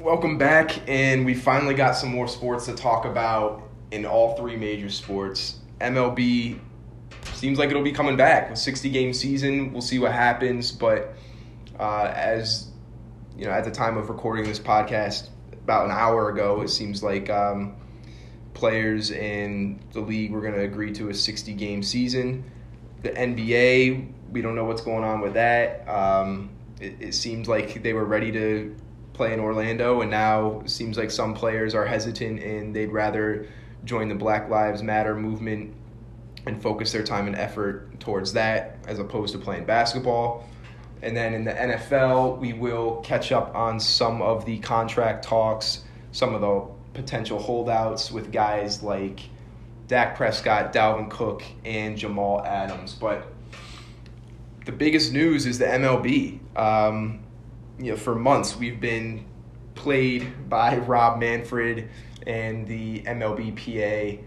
Welcome back, and we finally got some more sports to talk about in all three major sports. MLB seems like it'll be coming back. A 60 game season, we'll see what happens, but uh, as you know, at the time of recording this podcast, about an hour ago, it seems like um, players in the league were going to agree to a 60 game season. The NBA, we don't know what's going on with that. Um, it, it seems like they were ready to play in Orlando, and now seems like some players are hesitant and they'd rather join the Black Lives Matter movement and focus their time and effort towards that as opposed to playing basketball. And then in the NFL, we will catch up on some of the contract talks, some of the potential holdouts with guys like Dak Prescott, Dalvin Cook, and Jamal Adams. But the biggest news is the MLB. Um, you know, for months we've been played by Rob Manfred and the MLBPA.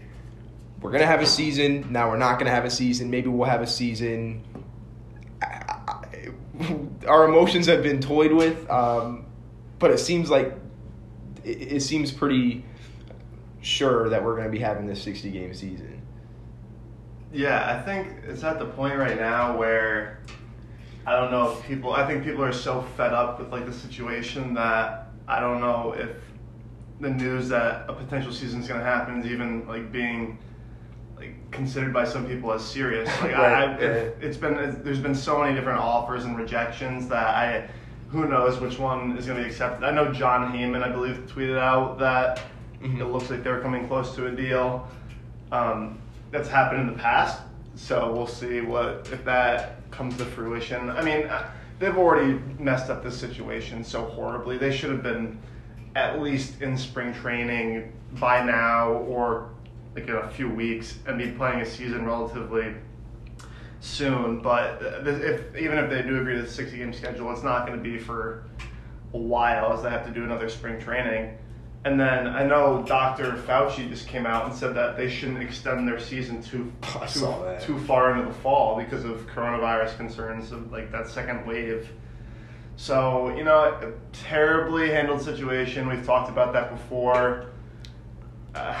We're gonna have a season. Now we're not gonna have a season. Maybe we'll have a season. Our emotions have been toyed with, um, but it seems like it, it seems pretty sure that we're gonna be having this sixty game season. Yeah, I think it's at the point right now where I don't know if people. I think people are so fed up with like the situation that I don't know if the news that a potential season is going to happen is even like being like considered by some people as serious. Like Right, I, I if it's been there's been so many different offers and rejections that I who knows which one is going to be accepted. I know Jon Heyman, I believe, tweeted out that Mhm. it looks like they're coming close to a deal. Um, that's happened in the past, so we'll see what if that comes to fruition. I mean, uh, they've already messed up this situation so horribly. They should have been at least in spring training by now, or like in a few weeks, and be playing a season relatively soon. But uh, if even if they do agree to the 60 game schedule, it's not going to be for a while, as they have to do another spring training. And then I know Dr. Fauci just came out and said that they shouldn't extend their season too too, too far into the fall because of coronavirus concerns of like that second wave. So you know, a terribly handled situation. We've talked about that before. Uh,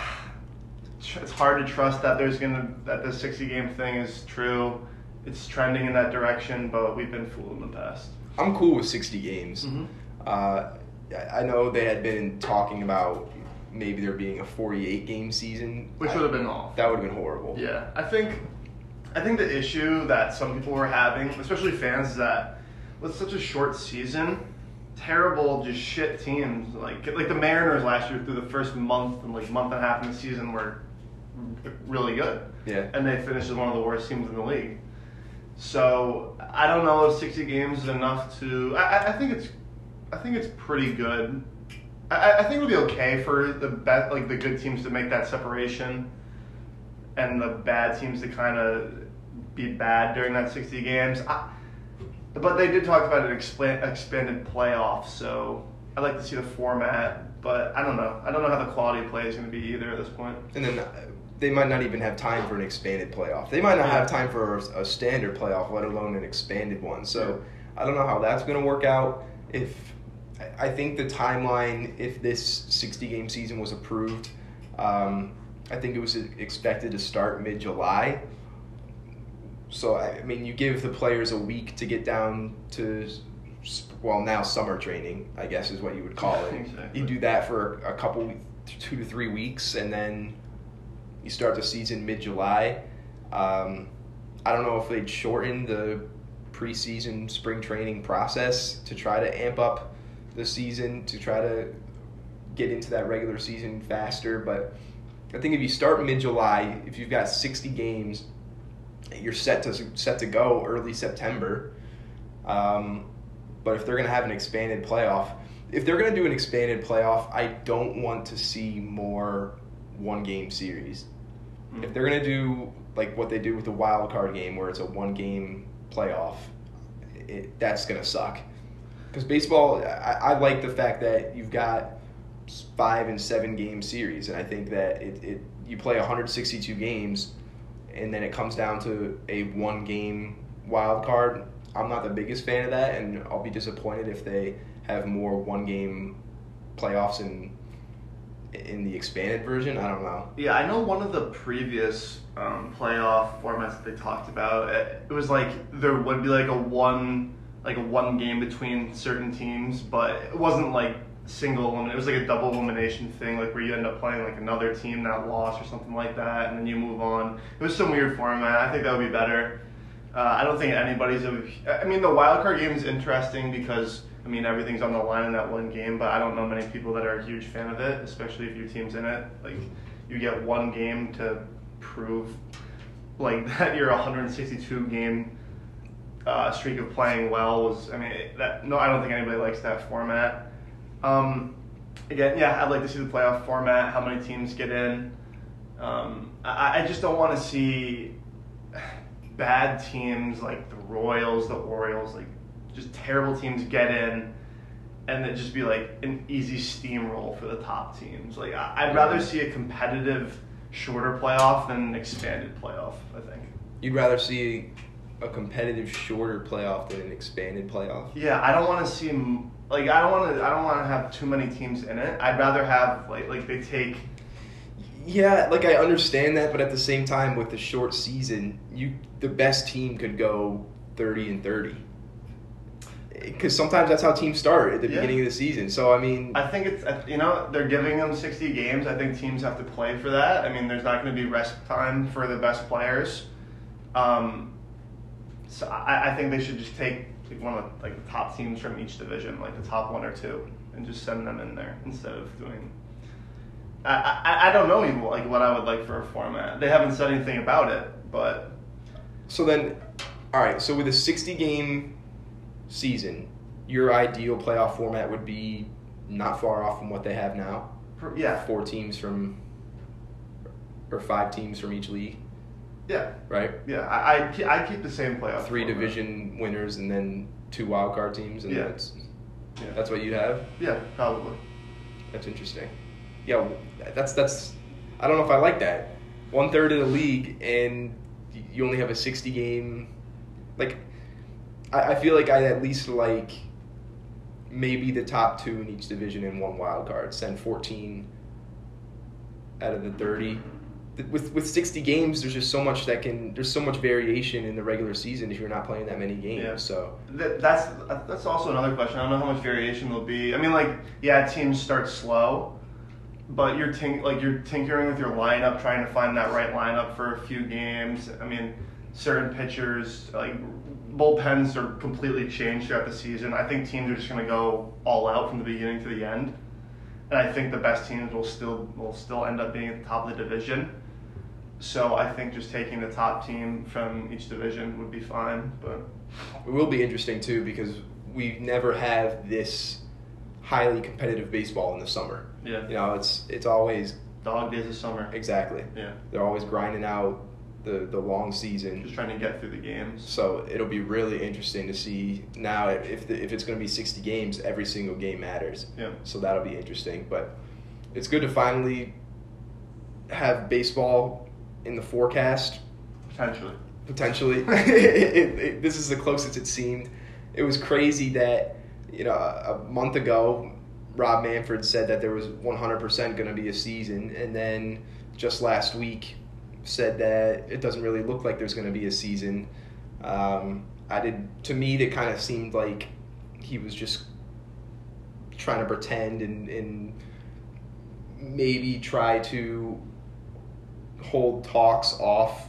it's hard to trust that there's gonna that the 60 game thing is true. It's trending in that direction, but we've been fooled in the past. I'm cool with 60 games. Mhm. Uh, I I know they had been talking about maybe there being a 48 game season. Which would have been off. That would have been horrible. Yeah, I think I think the issue that some people were having, especially fans, is that with such a short season, terrible just shit teams like like the Mariners last year through the first month and like month and a half in the season were really good. Yeah. And they finished as one of the worst teams in the league. So I don't know if 60 games is enough to. I- I think it's, I think it's pretty good. I, I- think it'll be okay for the bet like the good teams to make that separation, and the bad teams to kind of be bad during that 60 games. I, but they did talk about an expand, expanded playoff, so I'd like to see the format. But I don't know. I don't know how the quality of play is going to be either at this point. And then uh, they might not even have time for an expanded playoff. They might not have time for a, a standard playoff, let alone an expanded one. So I don't know how that's going to work out. If I- think the timeline, if this 60 game season was approved, um, I think it was expected to start mid July. So I I mean, you give the players a week to get down to, well, now summer training, I guess is what you would call it. Exactly. You do that for a couple, two to three weeks, and then you start the season mid July. Um, I don't know if they'd shorten the preseason spring training process to try to amp up the season to try to get into that regular season faster. But I think if you start mid July, if you've got 60 games, you're set to set to go early September. Um, but if they're going to have an expanded playoff, if they're going to do an expanded playoff, I don't want to see more one game series. If they're going to do like what they do with the wild card game, where it's a one game playoff, it, that's going to suck. Because baseball, I, I like the fact that you've got five and seven game series, and I think that it, it you play 162 games, and then it comes down to a one game wild card. I'm not the biggest fan of that, and I'll be disappointed if they have more one game playoffs in in the expanded version. I don't know. Yeah, I know one of the previous um, playoff formats that they talked about. It was like there would be like a one like a one game between certain teams, but it wasn't like single elimination. It was like a double elimination thing, like where you end up playing like another team that lost or something like that, and then you move on. It was some weird format. I think that would be better. Uh, I don't think anybody's. I mean, the wild card game is interesting because I mean everything's on the line in that one game, but I don't know many people that are a huge fan of it, especially if your team's in it. Like, you get one game to prove like that you're a 162 game uh, streak of playing well was. I mean, that no, I don't think anybody likes that format. Um, again, yeah, I'd like to see the playoff format. How many teams get in? Um, I, I just don't want to see bad teams like the Royals, the Orioles, like just terrible teams get in, and it just be like an easy steamroll for the top teams. Like I, would rather see a competitive, shorter playoff than an expanded playoff. I think. You'd rather see a competitive, shorter playoff than an expanded playoff. Yeah, I don't want to see like I don't want to. I don't want to have too many teams in it. I'd rather have like like they take. Yeah, like I understand that, but at the same time, with the short season, you the best team could go thirty and thirty. Because sometimes that's how teams start at the yeah. beginning of the season. So I mean, I think it's you know they're giving them sixty games. I think teams have to play for that. I mean, there's not going to be rest time for the best players. Um, so I, I think they should just take like one of the, like the top teams from each division, like the top one or two, and just send them in there instead of doing. I, I, I don't know even like what I would like for a format. They haven't said anything about it, but. So then, all right. So with a sixty game season, your ideal playoff format would be not far off from what they have now. Yeah. Four teams from, or five teams from each league. Yeah. Right. Yeah, I I keep the same playoff. Three format. division winners and then two wild card teams, and yeah. that's yeah. that's what you have. Yeah, probably. That's interesting. Yeah, that's that's. I don't know if I like that. One third of the league, and you only have a sixty game. Like, I, I feel like I at least like maybe the top two in each division in one wild card. Send fourteen out of the thirty with with 60 games there's just so much that can there's so much variation in the regular season if you're not playing that many games yeah. so. That, that's that's also another question. I don't know how much variation there'll be. I mean like yeah teams start slow but you're tink- like you're tinkering with your lineup trying to find that right lineup for a few games. I mean certain pitchers like bullpens are completely changed throughout the season. I think teams are just going to go all out from the beginning to the end and I think the best teams will still will still end up being at the top of the division. So I think just taking the top team from each division would be fine. But it will be interesting too because we never have this highly competitive baseball in the summer. Yeah. You know, it's it's always dog days of summer. Exactly. Yeah. They're always grinding out the the long season. Just trying to get through the games. So it'll be really interesting to see now if the, if it's going to be sixty games, every single game matters. Yeah. So that'll be interesting, but it's good to finally have baseball in the forecast. Potentially. Potentially, it, it, it, this is the closest it seemed. It was crazy that you know a month ago, Rob Manfred said that there was 100% going to be a season, and then just last week said that it doesn't really look like there's going to be a season. Um, I did. To me, it kind of seemed like he was just trying to pretend and, and maybe try to hold talks off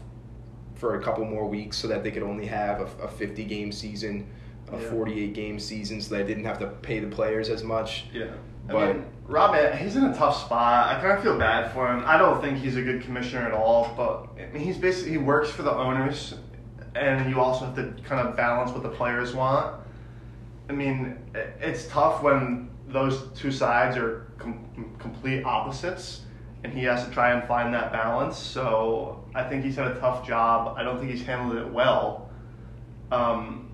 for a couple more weeks so that they could only have a, a 50 game season, a yeah. 48 game season, so they didn't have to pay the players as much. Yeah. But I mean, Rob, eh, he's in a tough spot. I kind of feel bad for him. I don't think he's a good commissioner at all, but I mean, he's basically he works for the owners, and you also have to kind of balance what the players want. I mean, it's tough when those two sides are com- complete opposites, and he has to try and find that balance. So I think he's had a tough job. I don't think he's handled it well. Um,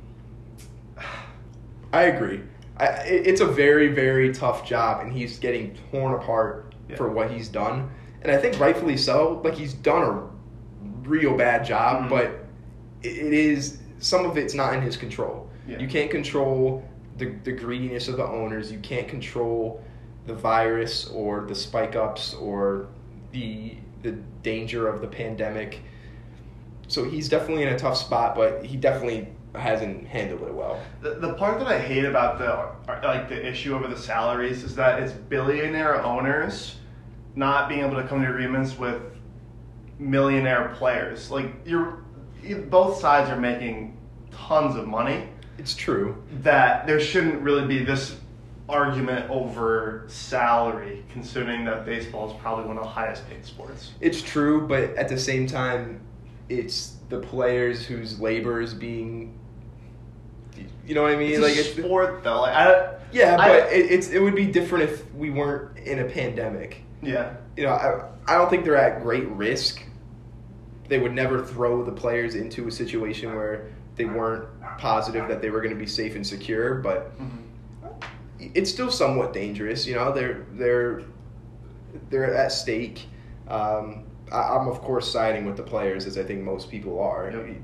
I agree. I, it's a very very tough job, and he's getting torn apart yeah. for what he's done, and I think rightfully so. Like he's done a real bad job, mm-hmm. but it is some of it's not in his control. Yeah. You can't control the, the greediness of the owners. You can't control the virus or the spike ups or the the danger of the pandemic. So he's definitely in a tough spot, but he definitely hasn't handled it well. The, the part that I hate about the like the issue over the salaries is that it's billionaire owners not being able to come to agreements with millionaire players. Like you're, both sides are making tons of money. It's true. That there shouldn't really be this argument over salary, considering that baseball is probably one of the highest paid sports. It's true, but at the same time, it's the players whose labor is being. You know what I mean? It's like a it's, sport though. Like I, yeah, I- but it, it's it would be different if we weren't in a pandemic. yeah. You know, I I don't think they're at great risk. They would never throw the players into a situation where they weren't positive that they were going to be safe and secure, but mm-hmm. It's still somewhat dangerous. You know, they're they're they're at stake. Um, I, I'm of course siding with the players, as I think most people are. Yep.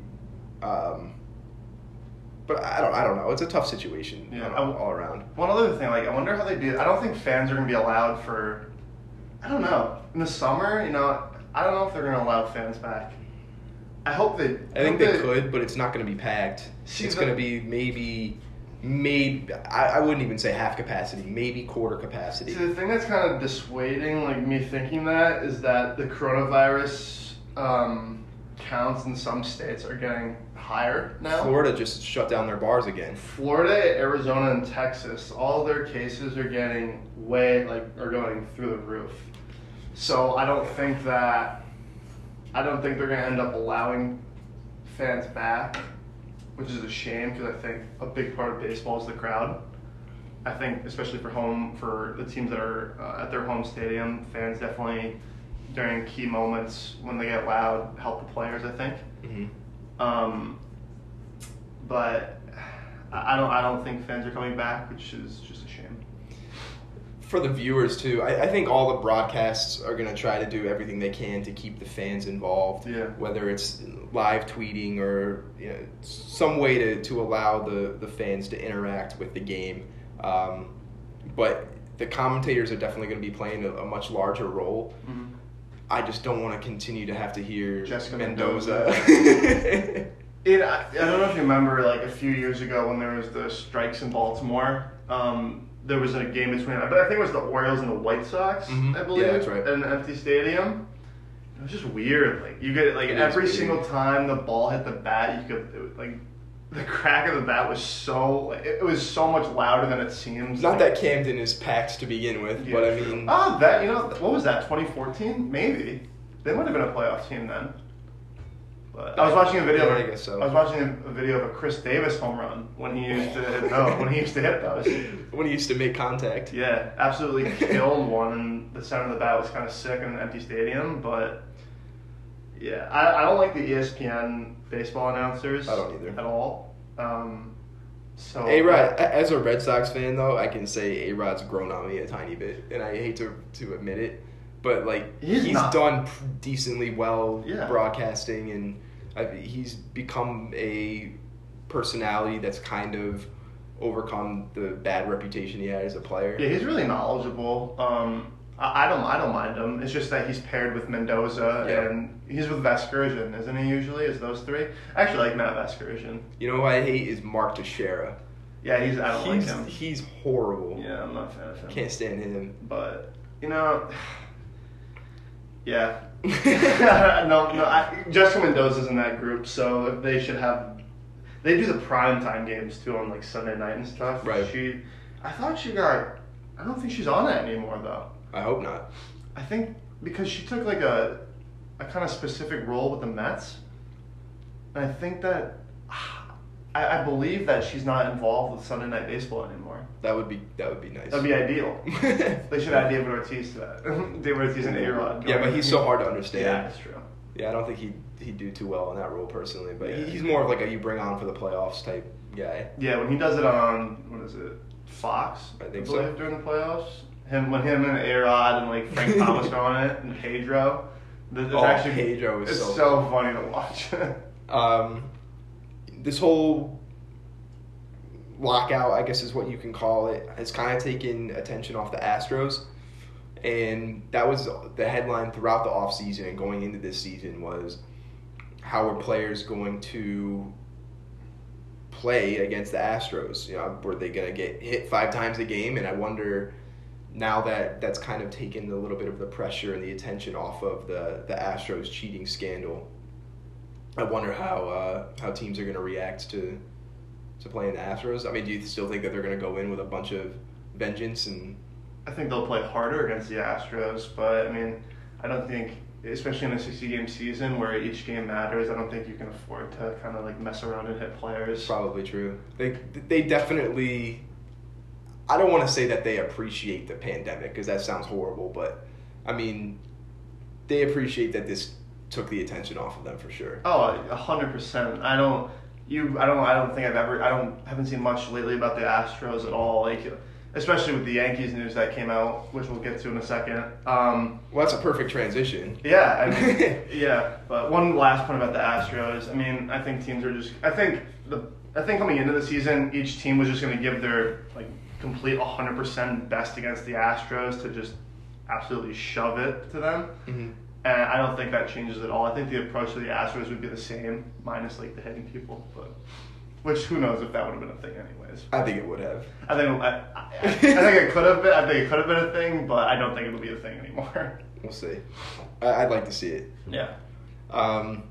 Um, but I don't I don't know. It's a tough situation Yeah, all, all around. One other thing, like I wonder how they do. I don't think fans are gonna be allowed for. I don't know. In the summer, you know, I don't know if they're gonna allow fans back. I hope they. I think hope they could, but it's not going to be packed. See, it's the- going to be maybe, maybe I, I wouldn't even say half capacity, maybe quarter capacity. See, the thing that's kind of dissuading, like me thinking that, is that the coronavirus um, counts in some states are getting higher now. Florida just shut down their bars again. Florida, Arizona, and Texas, all their cases are getting way like are going through the roof. So I don't think that I don't think they're gonna end up allowing fans back, which is a shame because I think a big part of baseball is the crowd. I think especially for home for the teams that are uh, at their home stadium, fans definitely during key moments when they get loud help the players. I think. hmm Um, but I don't. I don't think fans are coming back, which is just a shame. For the viewers too, I, I think all the broadcasts are going to try to do everything they can to keep the fans involved. Yeah. Whether it's live tweeting or you know, some way to, to allow the, the fans to interact with the game. Um, but the commentators are definitely going to be playing a, a much larger role. I just don't want to continue to have to hear Jessica Mendoza. It, I, I don't know if you remember, like a few years ago when there was the strikes in Baltimore. Um, there was a game between, but I think it was the Orioles and the White Sox, Mhm. I believe, Yeah, that's right. at an empty stadium. It was just weird. Like you get like It every single time the ball hit the bat, you could it was, like the crack of the bat was so it, it was so much louder than it seems. Not like, that Camden is packed to begin with, but I mean, oh, that you know, what was that? 2014, maybe. They might have been a playoff team then. But I was watching a video. Yeah, of, I guess so. I was watching a, video of a Chris Davis home run when he used to hit no, when he used to hit those. when he used to make contact. Yeah, absolutely killed one, and the center of the bat was kind of sick in an empty stadium. But yeah, I, I don't like the ESPN baseball announcers. I don't either. at all. Um, so A Rod, as a Red Sox fan though, I can say A Rod's grown on me a tiny bit, and I hate to to admit it, but like He's he's, done decently well Yeah. broadcasting, and I, he's become a personality that's kind of overcome the bad reputation he had as a player. Yeah, he's really knowledgeable. Um, I, I don't, I don't mind him. It's just that he's paired with Mendoza Yeah. and he's with Vasgersian, isn't he? Usually, is those three? I actually like Matt Vasgersian. You know who I hate is Mark Teixeira. Yeah, he's. I don't He's like him. he's horrible. Yeah, I'm not a fan of him. Can't stand him. But you know, yeah. no, no. I, Jessica Mendoza's in that group, so they should have. They do the prime time games too on like Sunday night and stuff. Right. She, I thought she got. I don't think she's on that anymore though. I hope not. I think because she took like a, a kind of specific role with the Mets, and I think that. I, I believe that she's not involved with Sunday Night Baseball anymore. That would be that would be nice. That'd be ideal. They should add David Ortiz to that. David Ortiz and A-Rod. yeah, but he's so hard to understand. Yeah, that's true. Yeah, I don't think he'd he'd do too well in that role personally, but Yeah. he's more of like a you bring on for the playoffs type guy. Yeah, when he does it on what is it, Fox? I think believe, so. during the playoffs. Him when him and A-Rod and like Frank Thomas are on it and Pedro. It's Oh, actually Pedro is it's so- so funny to watch. Um, this whole lockout, I guess is what you can call it, has kind of taken attention off the Astros. And that was the headline throughout the offseason and going into this season was how are players going to play against the Astros? You know, were they going to get hit five times a game? And I wonder now that that's kind of taken a little bit of the pressure and the attention off of the, the Astros cheating scandal. I wonder how uh, how teams are going to react to to playing the Astros. I mean, do you still think that they're going to go in with a bunch of vengeance and? I think they'll play harder against the Astros, but I mean, I don't think, especially in a 60 game season where each game matters, I don't think you can afford to kind of like mess around and hit players. Probably true. They they definitely. I don't want to say that they appreciate the pandemic because that sounds horrible, but I mean, they appreciate that this took the attention off of them for sure. Oh, a hundred percent. I don't. You, I don't. I don't think I've ever. I don't. Haven't seen much lately about the Astros at all. Like, especially with the Yankees news that came out, which we'll get to in a second. Um, well, that's a perfect transition. Yeah, I mean, yeah. But one last point about the Astros. I mean, I think teams are just. I think the. I think coming into the season, each team was just going to give their like complete 100% best against the Astros to just absolutely shove it to them. Mm-hmm. And I don't think that changes at all. I think the approach to the Astros would be the same, minus like the hitting people. But which who knows if that would have been a thing, anyways. I think it would have. I think I, I, I think it could have been. I think it could have been a thing, but I don't think it'll be a thing anymore. We'll see. I, would like to see it. Yeah. Um,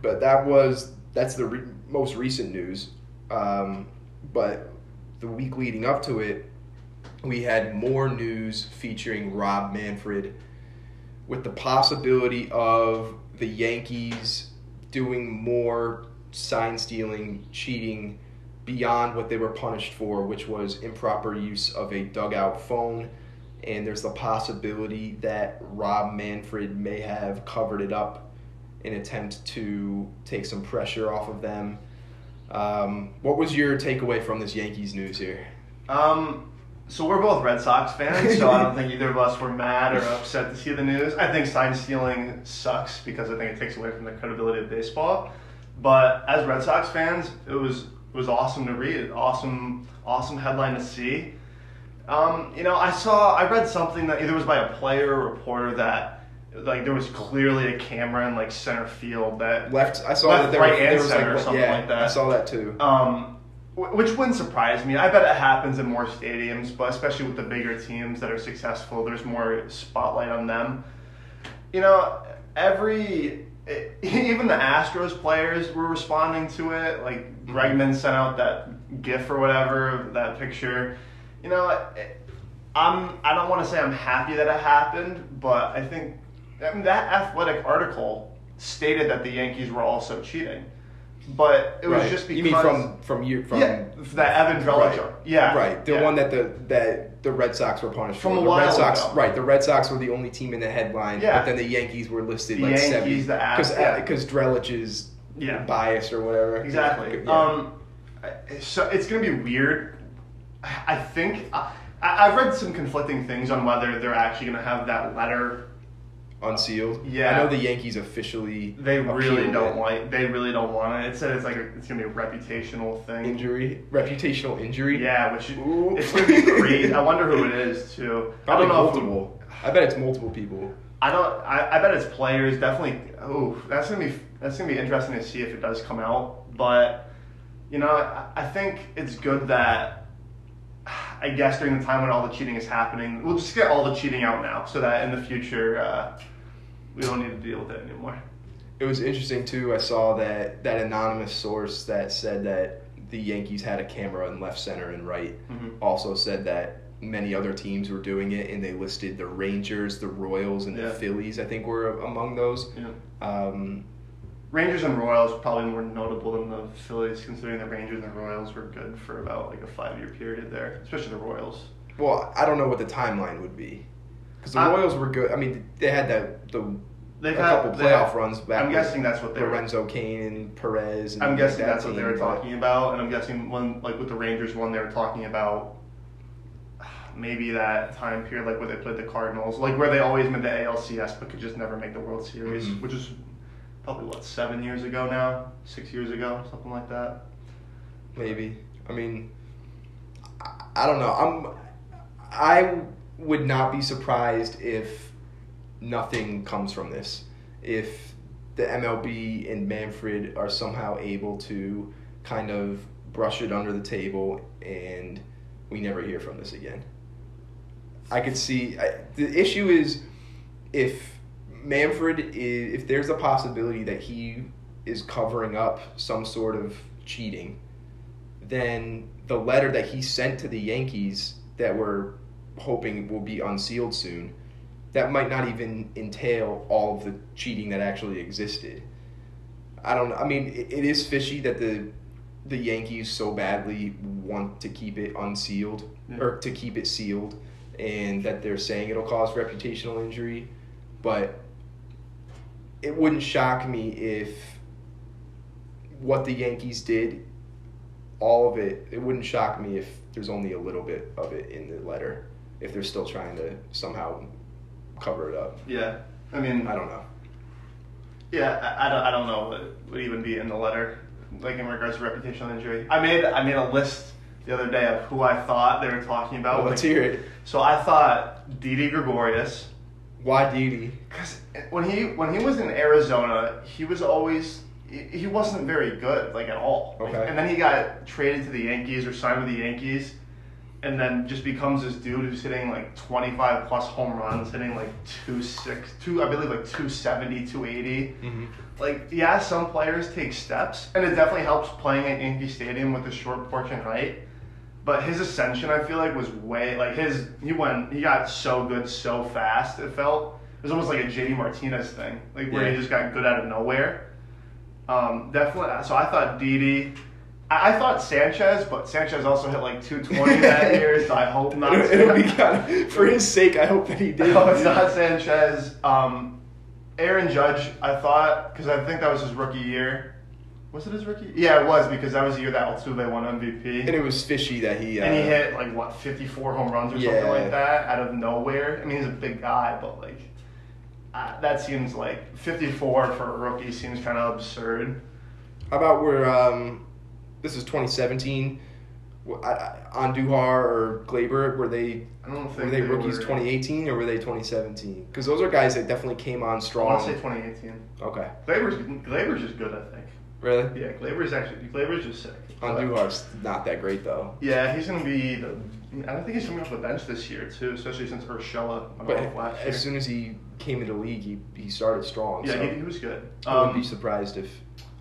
but that was that's the re- most recent news. Um, but the week leading up to it, we had more news featuring Rob Manfred with the possibility of the Yankees doing more sign stealing, cheating beyond what they were punished for, which was improper use of a dugout phone. And there's the possibility that Rob Manfred may have covered it up in attempt to take some pressure off of them. Um, what was your takeaway from this Yankees news here? Um, so we're both Red Sox fans, so I don't think either of us were mad or upset to see the news. I think sign stealing sucks because I think it takes away from the credibility of baseball. But as Red Sox fans, it was it was awesome to read. Awesome, awesome headline to see. Um, you know, I saw, I read something that either was by a player or reporter that like there was clearly a camera in like center field that left. I saw left, that there, right, was, there was center like or something yeah, like that. I saw that too. Um, which wouldn't surprise me. I bet it happens in more stadiums, but especially with the bigger teams that are successful, there's more spotlight on them. You know, every even the Astros players were responding to it. Like Bregman sent out that GIF or whatever, that picture. You know, I'm I don't want to say I'm happy that it happened, but I think I mean, that athletic article stated that the Yankees were also cheating. But it was right. just because you mean from from you from yeah, that Evan Drellich, right. yeah, right, the yeah. one that the that the Red Sox were punished From for. the Red Sox, ago. right? The Red Sox were the only team in the headline, Yeah. but then the Yankees were listed The like Yankees, the because Ast- yeah. because Drellich is Yeah. biased or whatever. Exactly. Yeah. Um, so it's gonna be weird. I think I, I've read some conflicting things on whether they're actually gonna have that letter. Unsealed. Yeah. I know the Yankees officially They really don't it. like. They really don't want it. It said it's like a, it's gonna be a reputational thing. injury, reputational injury. Yeah, which Ooh. it's gonna be crazy. I wonder who it is too. I Probably don't know. If, multiple. I bet it's multiple people. I don't. I, I bet it's players. Definitely. Oh, that's gonna be that's gonna be interesting to see if it does come out. But you know, I, I think it's good that. I guess during the time when all the cheating is happening, we'll just get all the cheating out now, so that in the future uh, we don't need to deal with that anymore. It was interesting too. I saw that that anonymous source that said that the Yankees had a camera in left center and right. Mhm. Also said that many other teams were doing it, and they listed the Rangers, the Royals, and Yeah. the Phillies. I think were among those. Yeah. Um, Rangers and Royals probably more notable than the Phillies, considering the Rangers and the Royals were good for about like a five year period there, especially the Royals. well, I don't know what the timeline would be because the I- Royals were good. I mean, they had that the a had- couple playoff runs back. I'm guessing that's what they were Lorenzo Cain and Perez. And I'm guessing that that's what they were talking about, and I'm guessing when like with the Rangers one, they were talking about maybe that time period like where they played the Cardinals, like where they always made the ALCS but could just never make the World Series, Mhm. which is probably what seven years ago now, six years ago, something like that. Maybe. I mean, I don't know. I'm I would not be surprised if nothing comes from this. If the MLB and Manfred are somehow able to kind of brush it under the table and we never hear from this again. I could see I, the issue is if Manfred is if there's a possibility that he is covering up some sort of cheating, then the letter that he sent to the Yankees that we're hoping will be unsealed soon, that might not even entail all of the cheating that actually existed. I don't I mean, it, it is fishy that the the Yankees so badly want to keep it unsealed Yeah. or to keep it sealed and that they're saying it'll cause reputational injury, but it wouldn't shock me if what the Yankees did, all of it, it wouldn't shock me if there's only a little bit of it in the letter, if they're still trying to somehow cover it up. Yeah. I mean, I don't know. Yeah, I, I don't. I don't know what would even be in the letter, like in regards to reputational injury. I made I made a list the other day of who I thought they were talking about. Well, let's hear it. So I thought Didi Gregorius, Why Didi? because when he when he was in Arizona, he was always he, wasn't very good, like at all. Like, Okay. and then he got traded to the Yankees or signed with the Yankees, and then just becomes this dude who's hitting like 25 plus home runs, hitting like two six two I believe like 270, 280 Mm-hmm. like yeah, some players take steps, and it definitely helps playing at Yankee Stadium with the short porch and height. But his ascension, I feel like, was way like his. He went, he got so good so fast. It felt it was almost like a JD Martinez thing, like where Yeah. he just got good out of nowhere. Um, definitely. So I thought Didi. I, I thought Sanchez, but Sanchez also hit like 220 that year, so I hope not. It'll, it'll be kind of, for his sake. I hope that he did. Oh, it's not Sanchez. Um, Aaron Judge, I thought, because I think that was his rookie year. Was it his rookie? Yeah, it was because that was the year that Altuve won MVP. And it was fishy that he. Uh, and he hit like what 54 home runs or Yeah. something like that out of nowhere. I mean, he's a big guy, but like uh, that seems like 54 for a rookie seems kind of absurd. How about where um, this is 2017, wh- I- I- Andujar or Gleyber? Were they I don't think were they rookies were- 2018 or were they 2017? Because those are guys that definitely came on strong. I want to say 2018. Okay, Gleyber's Gleyber's just good, I think. really? Yeah, Gleyber's actually Gleyber's just sick. But- Andujar's not that great though. Yeah, he's gonna be the. I don't think he's coming off the bench this year too, especially since Urshela But last year. as soon as he came into the league, he, he started strong. yeah, so he, he was good. I wouldn't Um, be surprised if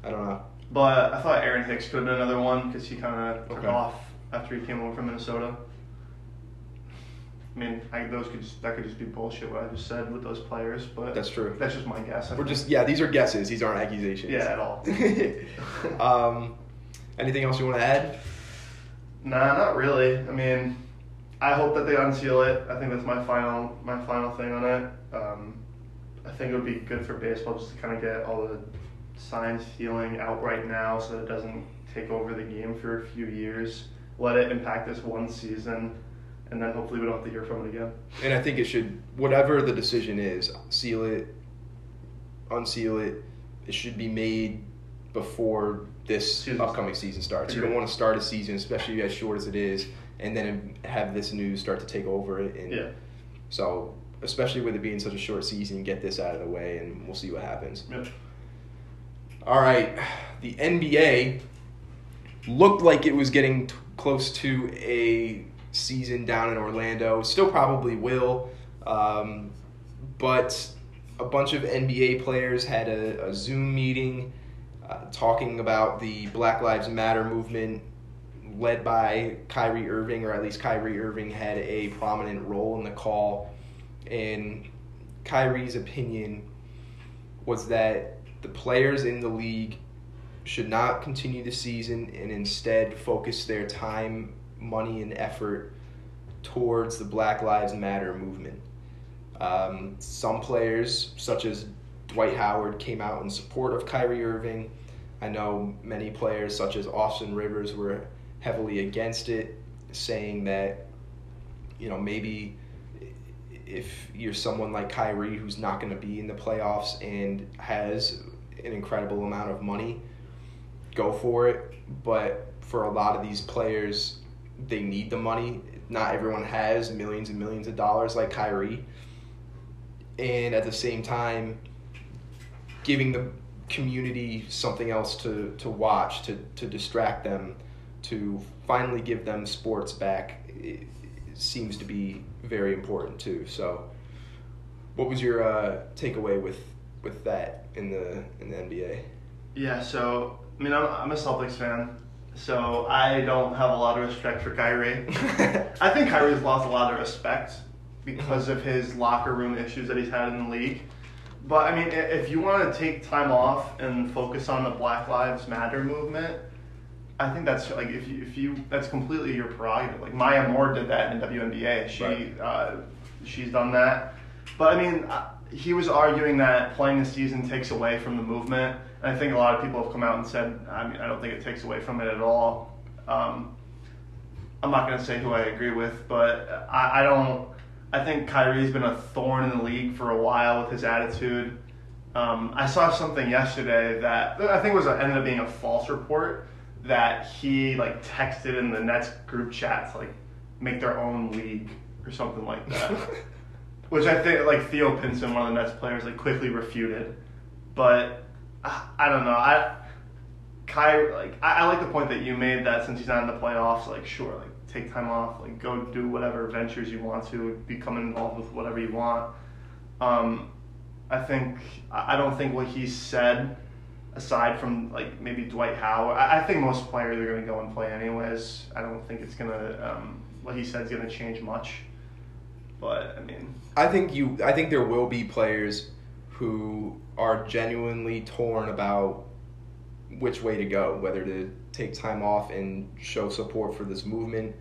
I don't know. But I thought Aaron Hicks could have been another one because he kind of took Okay. off after he came over from Minnesota. I mean, I, those could just, that could just be bullshit what I just said with those players, but That's true. That's just my guess. I We're think. just yeah, these are guesses. These aren't accusations. yeah, at all. um, anything else you want to add? Nah, not really. I mean, I hope that they unseal it. I think that's my final my final thing on it. Um, I think it would be good for baseball just to kind of get all the signs feeling out right now, so it doesn't take over the game for a few years. Let it impact this one season, and then hopefully we don't have to hear from it again. And I think it should, whatever the decision is, seal it, unseal it. It should be made before this Season upcoming season starts. You don't want to start a season, especially as short as it is, and then have this news start to take over it. And Yeah. So, especially with it being such a short season, get this out of the way, and we'll see what happens. Yep. All right, the NBA looked like it was getting t- close to a season down in Orlando. Still probably will, um, but a bunch of NBA players had a, a Zoom meeting uh, talking about the Black Lives Matter movement led by Kyrie Irving, or at least Kyrie Irving had a prominent role in the call. And Kyrie's opinion was that the players in the league should not continue the season and instead focus their time, money, and effort towards the Black Lives Matter movement. Um, some players, such as Dwight Howard, came out in support of Kyrie Irving. I know many players, such as Austin Rivers, were heavily against it, saying that, you know, maybe if you're someone like Kyrie who's not going to be in the playoffs and has an incredible amount of money, go for it. But for a lot of these players, they need the money. Not everyone has millions and millions of dollars like Kyrie. And at the same time, giving the community something else to, to watch, to, to distract them, to finally give them sports back seems to be very important too. So, what was your uh, takeaway with with that in the in the NBA? Yeah, so I mean, I'm, I'm a Celtics fan, so I don't have a lot of respect for Kyrie. I think Kyrie's lost a lot of respect because of his locker room issues that he's had in the league. But I mean, if you want to take time off and focus on the Black Lives Matter movement, I think that's like if you, if you that's completely your prerogative. Like Maya Moore did that in WNBA. She Right. uh, she's done that. But I mean, he was arguing that playing the season takes away from the movement. And I think a lot of people have come out and said, I mean, I don't think it takes away from it at all. Um, I'm not going to say who I agree with, but I, I don't. I think Kyrie's been a thorn in the league for a while with his attitude. Um, I saw something yesterday that I think was a, ended up being a false report that he like texted in the Nets group chat to like make their own league or something like that. Which I think like Theo Pinson, one of the Nets players, like quickly refuted. But I, I don't know. I Kai like I, I like the point that you made that since he's not in the playoffs, like sure, like take time off, like go do whatever ventures you want to, become involved with whatever you want. Um, I think I don't think what he said, aside from like maybe Dwight Howard, I, I think most players are gonna go and play anyways. I don't think it's gonna um, what he said is gonna change much. But I mean, I think you. I think there will be players who are genuinely torn about which way to go, whether to take time off and show support for this movement,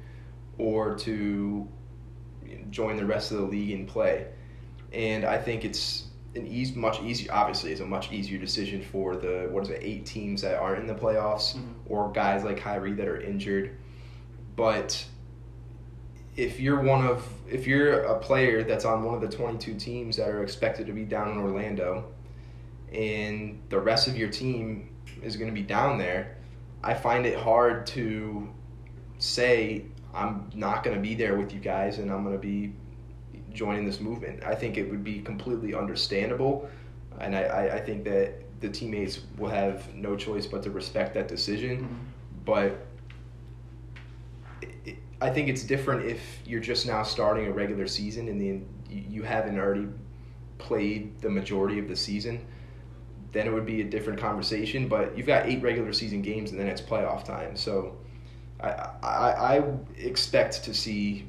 or to join the rest of the league and play. And I think it's an easy, much easier. Obviously, it's a much easier decision for the what is it, eight teams that aren't in the playoffs, Mhm. or guys like Kyrie that are injured. But if you're one of if you're a player that's on one of the 22 teams that are expected to be down in Orlando and the rest of your team is going to be down there I find it hard to say I'm not going to be there with you guys and I'm going to be joining this movement. I think it would be completely understandable and I, I, think that the teammates will have no choice but to respect that decision mm-hmm. but it- I think it's different if you're just now starting a regular season and then you haven't already played the majority of the season. Then it would be a different conversation. But you've got eight regular season games and then it's playoff time. So I I, I expect to see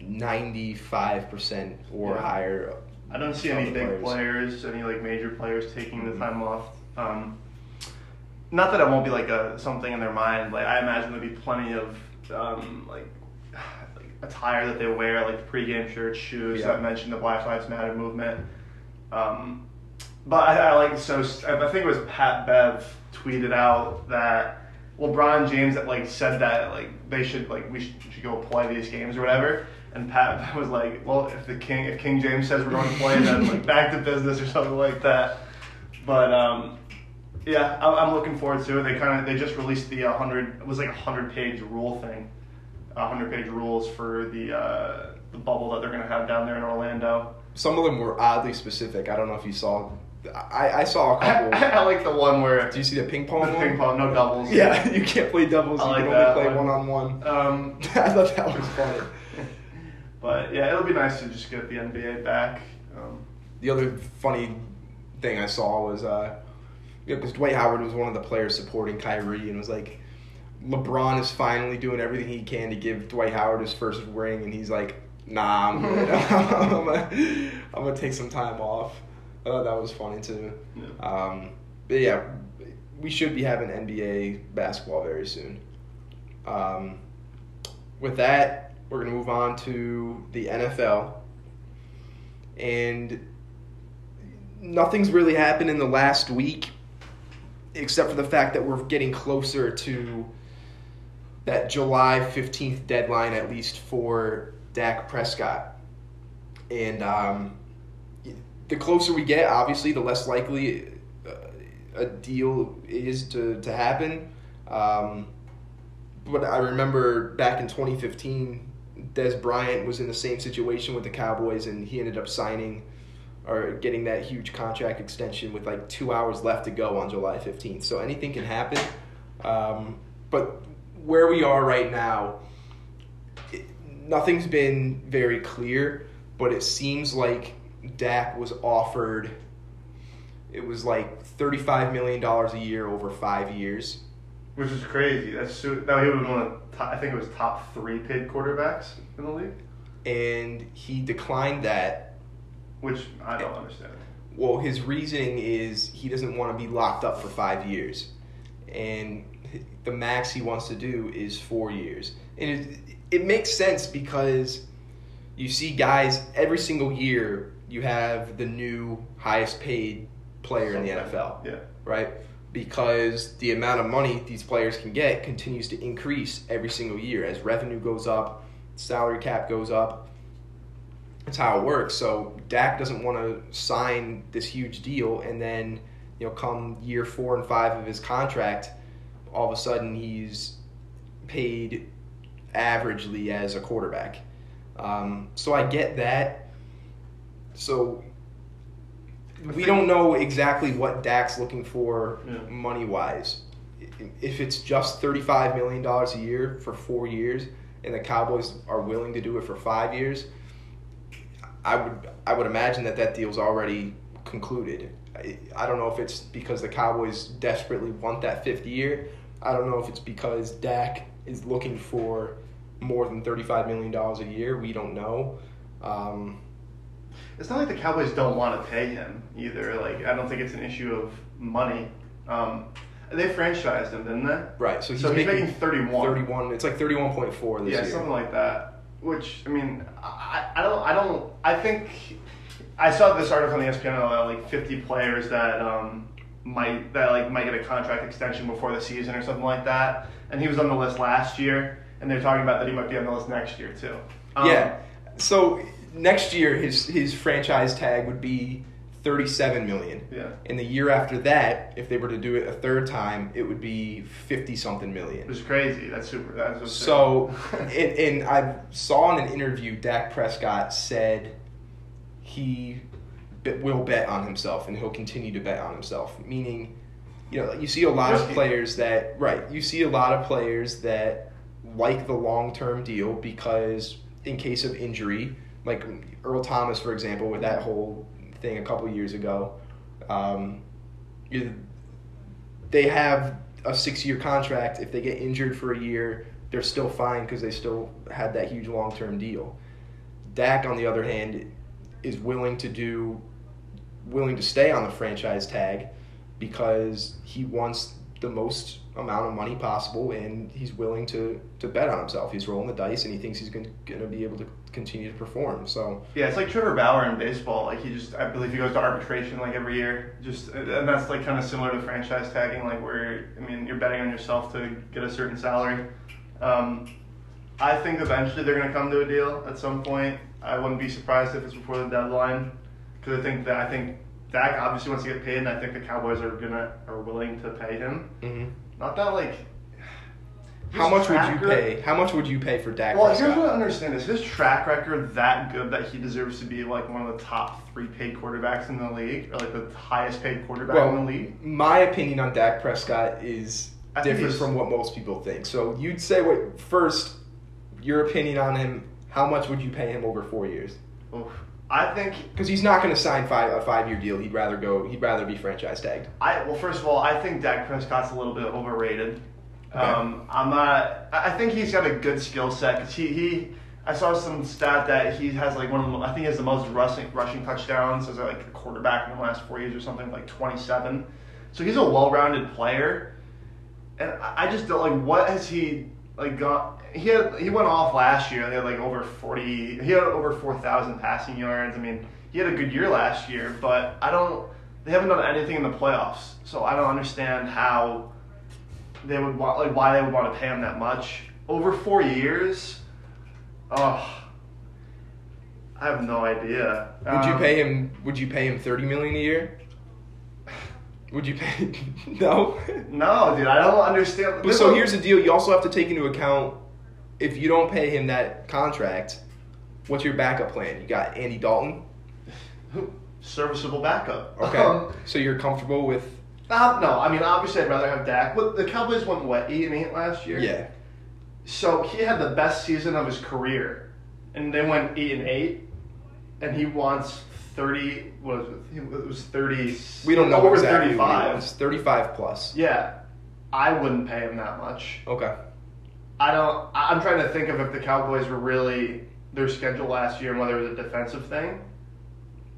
ninety five percent or Yeah. higher. I don't see any big players. any like major players taking the Mhm. time off. Um, not that it won't be like a something in their mind. Like I imagine there'll be plenty of um, like, like attire that they wear, like pregame shirts, shoes. Yeah. I mentioned the Black Lives Matter movement. Um, but I, I like so I think it was Pat Bev tweeted out that LeBron James that like said that like they should like we should, should go play these games or whatever. And Pat was like, "Well, if the king, if King James says we're going to play, then like back to business or something like that." But um, yeah, I- I'm looking forward to it. They kind of they just released the 100 it was like a 100 page rule thing, 100 page rules for the uh, the bubble that they're gonna have down there in Orlando. Some of them were oddly specific. I don't know if you saw. I, I saw a I, couple. I like the one where Do you see the ping the pong? one? ping pong, no doubles. Yeah, you can't play doubles. I You like can only play one on one. Um, I thought that was funny. but yeah, it'll be nice to just get the NBA back. Um, The other funny thing I saw was uh, because Dwight Howard was one of the players supporting Kyrie and was like, LeBron is finally doing everything he can to give Dwight Howard his first ring, and he's like, Nah, I'm good. I'm, gonna, I'm gonna take some time off. I thought that was funny too. yeah. Um, but yeah, we should be having NBA basketball very soon. Um, with that, we're going to move on to the NFL. And nothing's really happened in the last week except for the fact that we're getting closer to that July 15th deadline, at least for Dak Prescott. And um, the closer we get, obviously, the less likely uh, a deal is to, to happen. Um, but I remember back in 2015, Dez Bryant was in the same situation with the Cowboys, and he ended up signing or getting that huge contract extension with like two hours left to go on July 15th. So anything can happen. Um, but where we are right now, it, nothing's been very clear, but it seems like Dak was offered. It was like thirty-five million dollars a year over five years. Which is crazy. That's so, that he was one of top, I think it was top three paid quarterbacks in the league. And he declined that. Which I don't understand. Well, his reasoning is he doesn't want to be locked up for five years, and the max he wants to do is four years. And it, it makes sense because you see guys every single year. You have the new highest paid player in the NFL. Yeah. Right? Because the amount of money these players can get continues to increase every single year as revenue goes up, salary cap goes up. That's how it works. So Dak doesn't want to sign this huge deal and then, you know, come year four and five of his contract, all of a sudden he's paid averagely as a quarterback. Um, so I get that. So we don't know exactly what Dak's looking for Yeah. money wise. If it's just thirty-five million dollars a year for four years, and the Cowboys are willing to do it for five years, I would I would imagine that that deal's already concluded. I, I don't know if it's because the Cowboys desperately want that fifth year. I don't know if it's because Dak is looking for more than thirty-five million dollars a year. We don't know. Um, It's not like the Cowboys don't want to pay him either. Like I don't think it's an issue of money. Um, they franchised him, didn't they? right. So he's, so he's making, making thirty-one. thirty-one. It's like thirty-one point four this yeah, year. Yeah, something like that. Which I mean, I, I don't, I don't, I think I saw this article on the ESPN about like fifty players that um, might that like might get a contract extension before the season or something like that. And he was on the list last year, and they're talking about that he might be on the list next year too. Um, yeah. So next year his his franchise tag would be thirty-seven million. Yeah. And the year after that, if they were to do it a third time, it would be fifty something million. It was crazy. That's super. That's So, and, and I saw in an interview, Dak Prescott said he will bet on himself and he'll continue to bet on himself. Meaning, you know, you see a lot of players that, right, you see a lot of players that like the long term deal because in case of injury, like Earl Thomas, for example, with that whole thing a couple years ago, um, they have a six year contract. If they get injured for a year, they're still fine because they still had that huge long term deal. Dak, on the other hand, is willing to do willing to stay on the franchise tag because he wants the most amount of money possible and he's willing to, to bet on himself. He's rolling the dice and he thinks he's going to be able to continue to perform. So Yeah, it's like Trevor Bauer in baseball. Like he just, I believe he goes to arbitration like every year. Just, and that's like kind of similar to franchise tagging, like where I mean you're betting on yourself to get a certain salary. Um, I think eventually they're going to come to a deal at some point. I wouldn't be surprised if it's before the deadline, because I think that I think Dak obviously wants to get paid, and I think the Cowboys are gonna are willing to pay him. mhm. Not that like. how much would you pay? How much would you pay for Dak Well, Prescott? here's what I understand: is his track record that good that he deserves to be like one of the top three paid quarterbacks in the league, or like the highest paid quarterback Well, in the league? my opinion on Dak Prescott is I different from what most people think. So you'd say what first, your opinion on him. How much would you pay him over four years? Oof. I think Because he's not going to sign five, a five year deal. He'd rather go. He'd rather be franchise tagged. I well, first of all, I think Dak Prescott's a little bit overrated. Okay. Um, I'm not. I think he's got a good skill set because he he. I saw some stat that he has like one of the. I think he has the most rushing rushing touchdowns as like a quarterback in the last four years or something like 27. So he's a well-rounded player, and I I just don't like what has he like got. He had he went off last year. He had like over 40. He had over 4,000 passing yards. I mean, he had a good year last year, but I don't. They haven't done anything in the playoffs, so I don't understand how they would want like why they would want to pay him that much over four years. Oh, I have no idea. Would you Um, pay him? Would you pay him thirty million a year? Would you pay? no. No, dude, I don't understand. But This so one- here's the deal. You also have to take into account if you don't pay him that contract, what's your backup plan? You got Andy Dalton. serviceable backup. Okay. Um, so you're comfortable with uh, no, I mean obviously I'd rather have Dak. But the Cowboys went what eight and eight last year. yeah. So he had the best season of his career, and they went eight and eight, and he wants thirty. What was it? It was thirty. We don't know over exactly what he thirty-five. wants. 35 plus. Yeah, I wouldn't pay him that much. Okay. I don't. I'm trying to think of if the Cowboys were really their schedule last year and whether it was a defensive thing.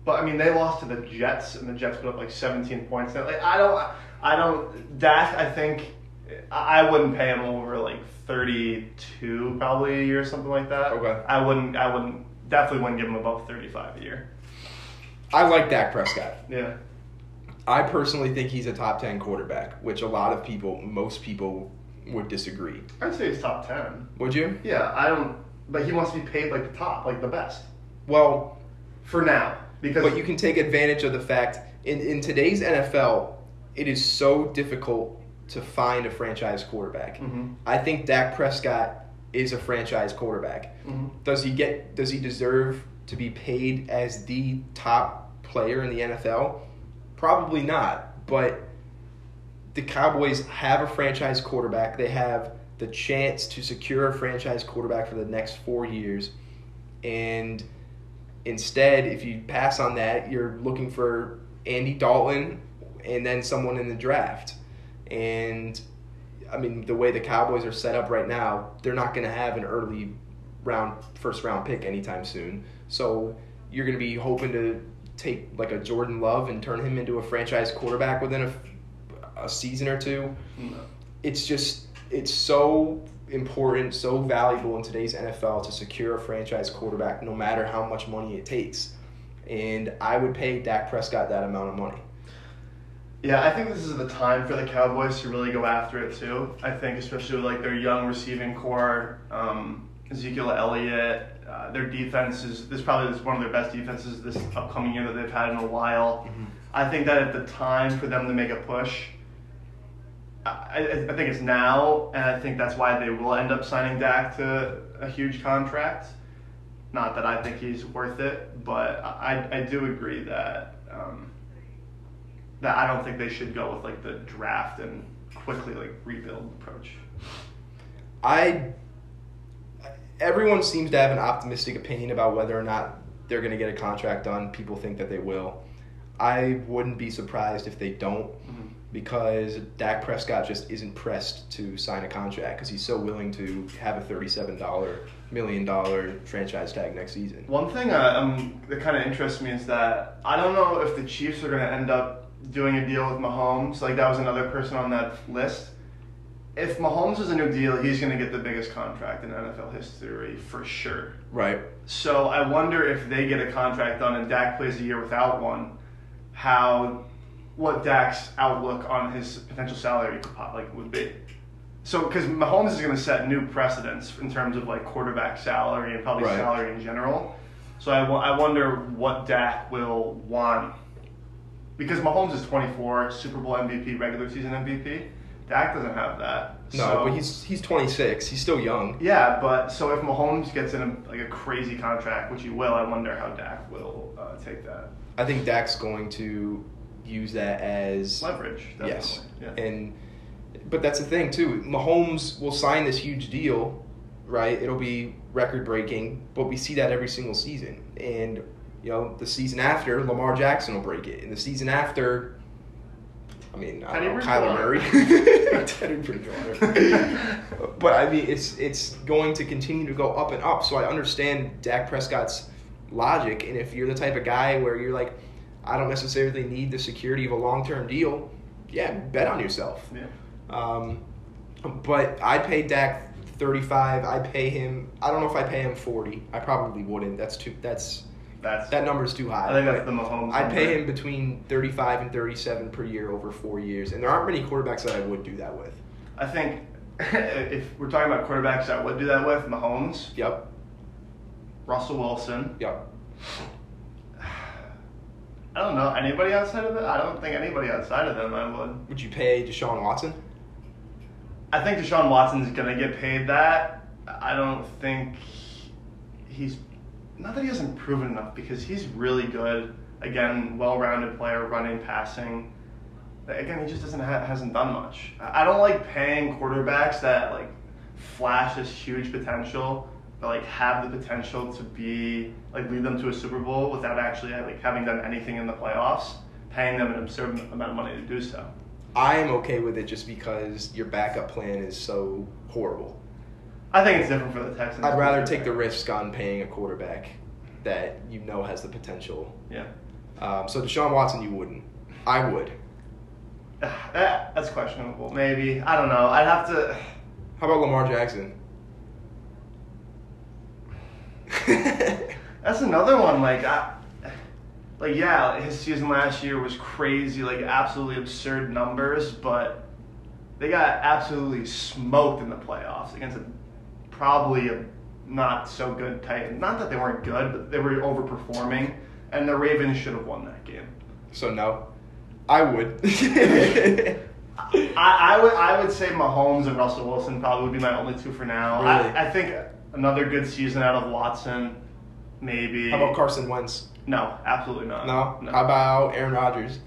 But I mean, they lost to the Jets, and the Jets put up like 17 points. Like I don't. I don't. Dak, I think I I wouldn't pay him over like 32 probably a year or something like that. Okay. I wouldn't. I wouldn't. Definitely wouldn't give him above 35 a year. I like Dak Prescott. Yeah. I personally think he's a top 10 quarterback, which a lot of people, most people would disagree. I'd say he's top 10. Would you? Yeah. I don't. But he wants to be paid like the top, like the best Well, for now because. but you can take advantage of the fact in, in today's NFL, it is so difficult to find a franchise quarterback. Mhm. I think Dak Prescott is a franchise quarterback. Mhm. Does he get does he deserve to be paid as the top player in the NFL? Probably not, but the Cowboys have a franchise quarterback. They have the chance to secure a franchise quarterback for the next 4 years. And instead, if you pass on that, you're looking for Andy Dalton and then someone in the draft. And I mean, the way the Cowboys are set up right now, they're not going to have an early round, first round pick anytime soon. So you're going to be hoping to take like a Jordan Love and turn him into a franchise quarterback within a, a season or two. No. It's just, it's so important, so valuable in today's NFL to secure a franchise quarterback no matter how much money it takes. And I would pay Dak Prescott that amount of money. Yeah, I think this is the time for the Cowboys to really go after it too. I think especially with like their young receiving corps, um, Ezekiel Elliott, uh, their defense is this probably is one of their best defenses this upcoming year that they've had in a while. I think that at the time for them to make a push, I, I, think it's now, and I think that's why they will end up signing Dak to a huge contract. Not that I think he's worth it, but I, I do agree that. Um, that I don't think they should go with like the draft and quickly like rebuild approach. I everyone seems to have an optimistic opinion about whether or not they're going to get a contract done. People think that they will. I wouldn't be surprised if they don't because Dak Prescott just isn't pressed to sign a contract because he's so willing to have a thirty-seven dollar million dollar franchise tag next season. One thing uh, um, that kind of interests me is that I don't know if the Chiefs are going to end up doing a deal with Mahomes. Like that was another person on that list. If Mahomes is a new deal, he's going to get the biggest contract in NFL history for sure. Right. So I wonder if they get a contract done and Dak plays a year without one, how what Dak's outlook on his potential salary could pop- like would be. So because Mahomes is going to set new precedents in terms of like quarterback salary and probably Right. salary in general. So I, I wonder what Dak will want because Mahomes is 24, Super Bowl MVP, regular season MVP. Dak doesn't have that. No, So- but he's he's 26. He's still young. yeah, but so if Mahomes gets in a, like a crazy contract, which he will, I wonder how Dak will uh, take that I think Dak's going to use that as leverage. Definitely. Yes. Yeah. And but that's the thing too. Mahomes will sign this huge deal, right? It'll be record breaking, but we see that every single season. And you know, the season after, Lamar Jackson will break it. And the season after I mean, I don't know, Kyler Murray. Bridgewater. Teddy Bridgewater. but I mean, it's it's going to continue to go up and up. So I understand Dak Prescott's logic. And if you're the type of guy where you're like, I don't necessarily need the security of a long term deal, yeah, bet on yourself. yeah. Um, but I pay Dak thirty five. I pay him. I don't know if I pay him forty. I probably wouldn't. That's too. That's That's. that number's too high. I think that's the Mahomes. I'd pay him between thirty five and thirty seven per year over four years, and there aren't many quarterbacks that I would do that with. I think if we're talking about quarterbacks that would do that with Mahomes, Yep. Russell Wilson, Yep. I don't know anybody outside of them. I don't think anybody outside of them. I would. Would you pay Deshaun Watson? I think Deshaun Watson's gonna get paid that. I don't think he's not that he hasn't proven enough because he's really good. Again, well-rounded player, running, passing. Again, he just doesn't ha- hasn't done much. I I don't like paying quarterbacks that like flash this huge potential, but like have the potential to be like lead them to a Super Bowl without actually like having done anything in the playoffs. Paying them an absurd amount of money to do so. I am okay with it just because your backup plan is so horrible. I think it's different for the Texans. I'd rather take the risk on paying a quarterback that you know has the potential. Yeah. Um, so Deshaun Watson, you wouldn't. I would. That, that's questionable. Maybe I don't know. I'd have to. How about Lamar Jackson? That's another one. Like, I, like yeah, his season last year was crazy. Like, absolutely absurd numbers, but they got absolutely smoked in the playoffs against a probably a not so good Titan. Not that they weren't good, but they were overperforming, and the Ravens should have won that game. so no, I would. I, I would I would say Mahomes and Russell Wilson probably would be my only two for now. Really? I, I think another good season out of Watson, maybe. How about Carson Wentz? No, absolutely not. No. no. How about Aaron Rodgers?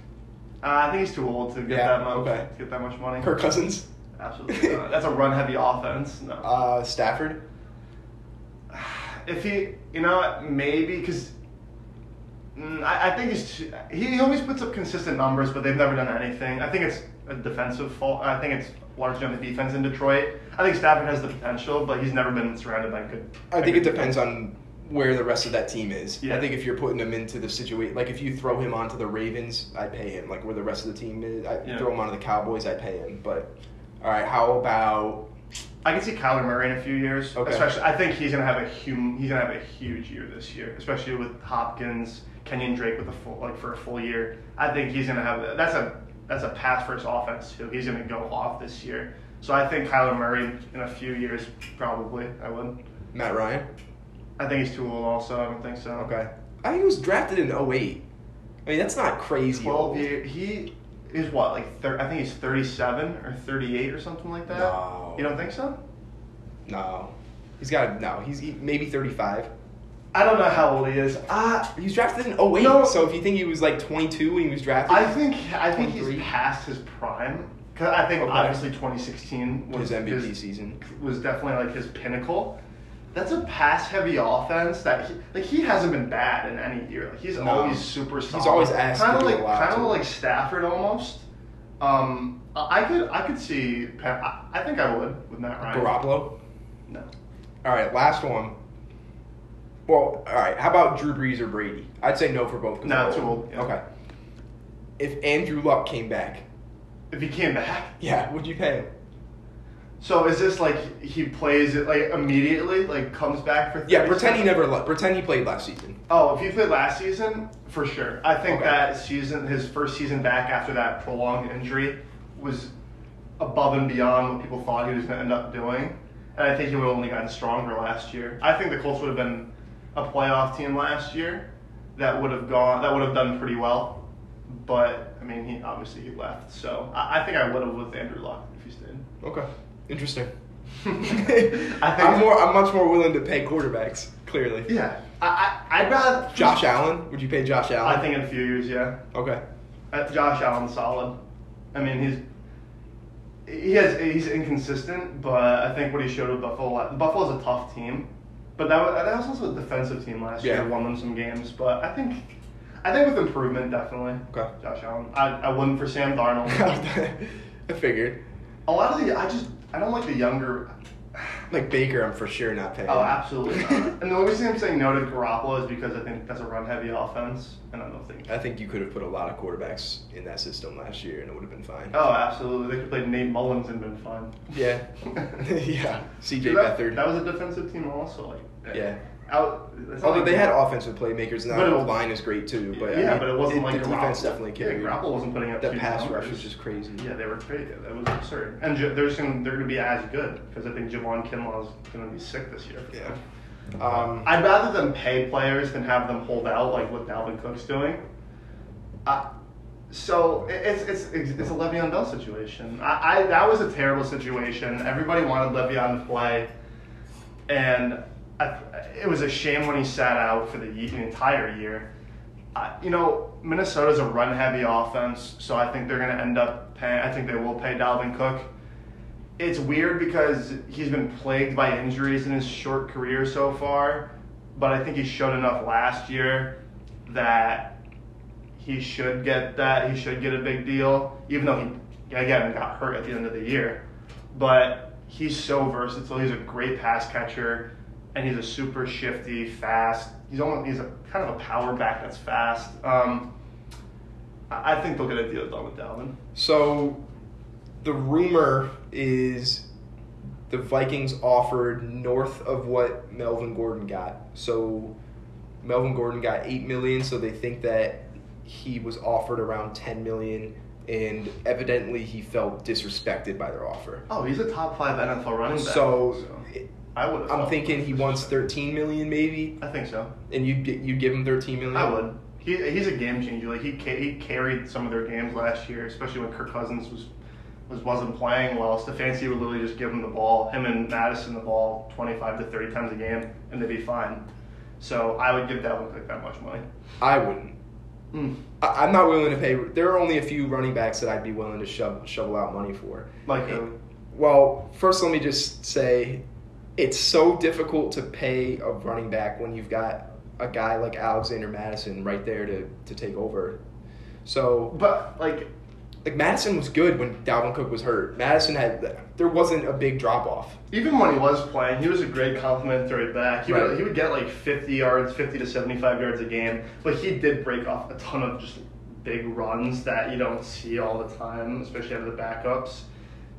Uh, I think he's too old to get Yeah, that much. okay. to Get that much money. Kirk Cousins? Absolutely not. That's a run-heavy offense. No. Uh, Stafford? if he, you know, maybe because. I, I think he's too, he, he always puts up consistent numbers, but they've never done anything. I think it's a defensive fault. I think it's largely on the defense in Detroit. I think Stafford has the potential, but he's never been surrounded by good. I think it depends on where the rest of that team is. Yeah. I think if you're putting him into the situation, like if you throw him onto the Ravens, I'd pay him. Like where the rest of the team is, I Yeah. throw him onto the Cowboys, I'd pay him. But all right, how about I can see Kyler Murray in a few years. Okay. Especially, I think he's gonna have a hum, he's gonna have a huge year this year, especially with Hopkins, Kenyan Drake with a full like for a full year. I think he's gonna have that's a that's a pass first offense too. He's gonna go off this year. So I think Kyler Murray in a few years probably I would. Matt Ryan? I think he's too old. Also, I don't think so. Okay. I think he was drafted in 08. I mean, that's not crazy. Twelve old. year. He is what like thir- I think he's thirty seven or thirty eight or something like that. No. You don't think so? No. He's got no. He's he, maybe 35. I don't know how old he is. Uh, He was drafted in 08. No. So if you think he was like 22 when he was drafted, I think I think 23. he's past his prime. Cause I think Okay. obviously 2016 was his MVP his- season. was definitely like his pinnacle. That's a pass heavy offense that he, like he hasn't been bad in any year. Like he's No. always super He's always asked kind of like kind of like Stafford almost. Um, I I could I could see. I, I think I would with Matt Ryan. Garoppolo. No. All right, last one. Well, all right. How about Drew Brees or Brady? I'd say no for both. No, too old, yeah. Okay. If Andrew Luck came back, If he came back. yeah, would you pay him? So is this like he plays it like immediately, like comes back for? Yeah, 30 pretend he never le- pretend he played last season. Oh, if he played last season, for sure. I think Okay. that season, his first season back after that prolonged injury, was above and beyond what people thought he was going to end up doing. And I think he would have only gotten stronger last year. I think the Colts would have been a playoff team last year that would have gone, that would have done pretty well. But I mean, he obviously he left, so I, I think I would have with Andrew Luck if he stayed. Okay, interesting. I think- I'm more. I'm much more willing to pay quarterbacks. Clearly, Yeah, I, I I'd rather Josh Allen. Would you pay Josh Allen? I think in a few years, yeah. Okay. Uh, Josh Allen's solid. I mean, he's he has he's inconsistent, but I think what he showed with Buffalo, Buffalo's a tough team, but that was, that was also a defensive team last Yeah. year, won them some games. But I think I think with improvement, definitely. Okay. Josh Allen. I, I wouldn't for Sam Darnold. I figured. a lot of the I just I don't like the younger. Like Baker, I'm for sure not paying. Oh, absolutely not. and the only reason I'm saying no to Garoppolo is because I think that's a run heavy offense, and I don't think. I think you could have put a lot of quarterbacks in that system last year, and it would have been fine. Oh, absolutely. They could have played Nate Mullens and been fine. Yeah. yeah. C.J. that, Beathard. That was a defensive team also. Like Yeah. Out. Although like- they had offensive playmakers, and that it- whole line is great too. But I yeah, mean, but it wasn't like the defense Garoppolo. definitely carried. Yeah, Garoppolo wasn't putting up The huge pass numbers. rush was just crazy. Yeah, they were crazy. That was absurd. And J- they're just gonna, they're going to be as good because I think Javon Kinlaw is going to be sick this year. Yeah. Um, I'd rather them pay players than have them hold out like what Dalvin Cook's doing. Uh, so it's it's it's a Le'Veon Bell situation. I, I that was a terrible situation. Everybody wanted Le'Veon to play, and I, it was a shame when he sat out for the, the entire year. Uh, you know, Minnesota's a run-heavy offense, so I think they're going to end up paying. I think they will pay Dalvin Cook. It's weird because he's been plagued by injuries in his short career so far, but I think he showed enough last year that he should get that. He should get a big deal, even though he again got hurt at the end of the year. But he's so versatile. He's a great pass catcher, and he's a super shifty, fast. He's almost he's a kind of a power back that's fast. Um, I think they'll get a deal done with Dalvin. So the rumor is the Vikings offered north of what Melvin Gordon got. So Melvin Gordon got 8 million, so they think that he was offered around 10 million and evidently he felt disrespected by their offer. Oh, he's a top five NFL running back. So I would. I'm thinking he wants 13 million maybe I think so. and you you give him 13 million. I would. He, he's a game changer. Like he ca- he carried some of their games last year, especially when Kirk Cousins was was wasn't playing well. Stefanski would literally just give him the ball, him and Mattison the ball 25 to 30 times a game, and they'd be fine. So I would give that Dalvin Cook that much money. I wouldn't. Mm. I- I'm not willing to pay. There are only a few running backs that I'd be willing to shove, shovel out money for. Like who? Well, first let me just say, it's so difficult to pay a running back when you've got a guy like Alexander Mattison right there to, to take over. So, But like like Mattison was good when Dalvin Cook was hurt. Mattison had there wasn't a big drop off. even when he was playing, he was a great complimentary back. He Right. would he would get like 50 yards, 50 to 75 yards a game, but he did break off a ton of just big runs that you don't see all the time, especially out of the backups.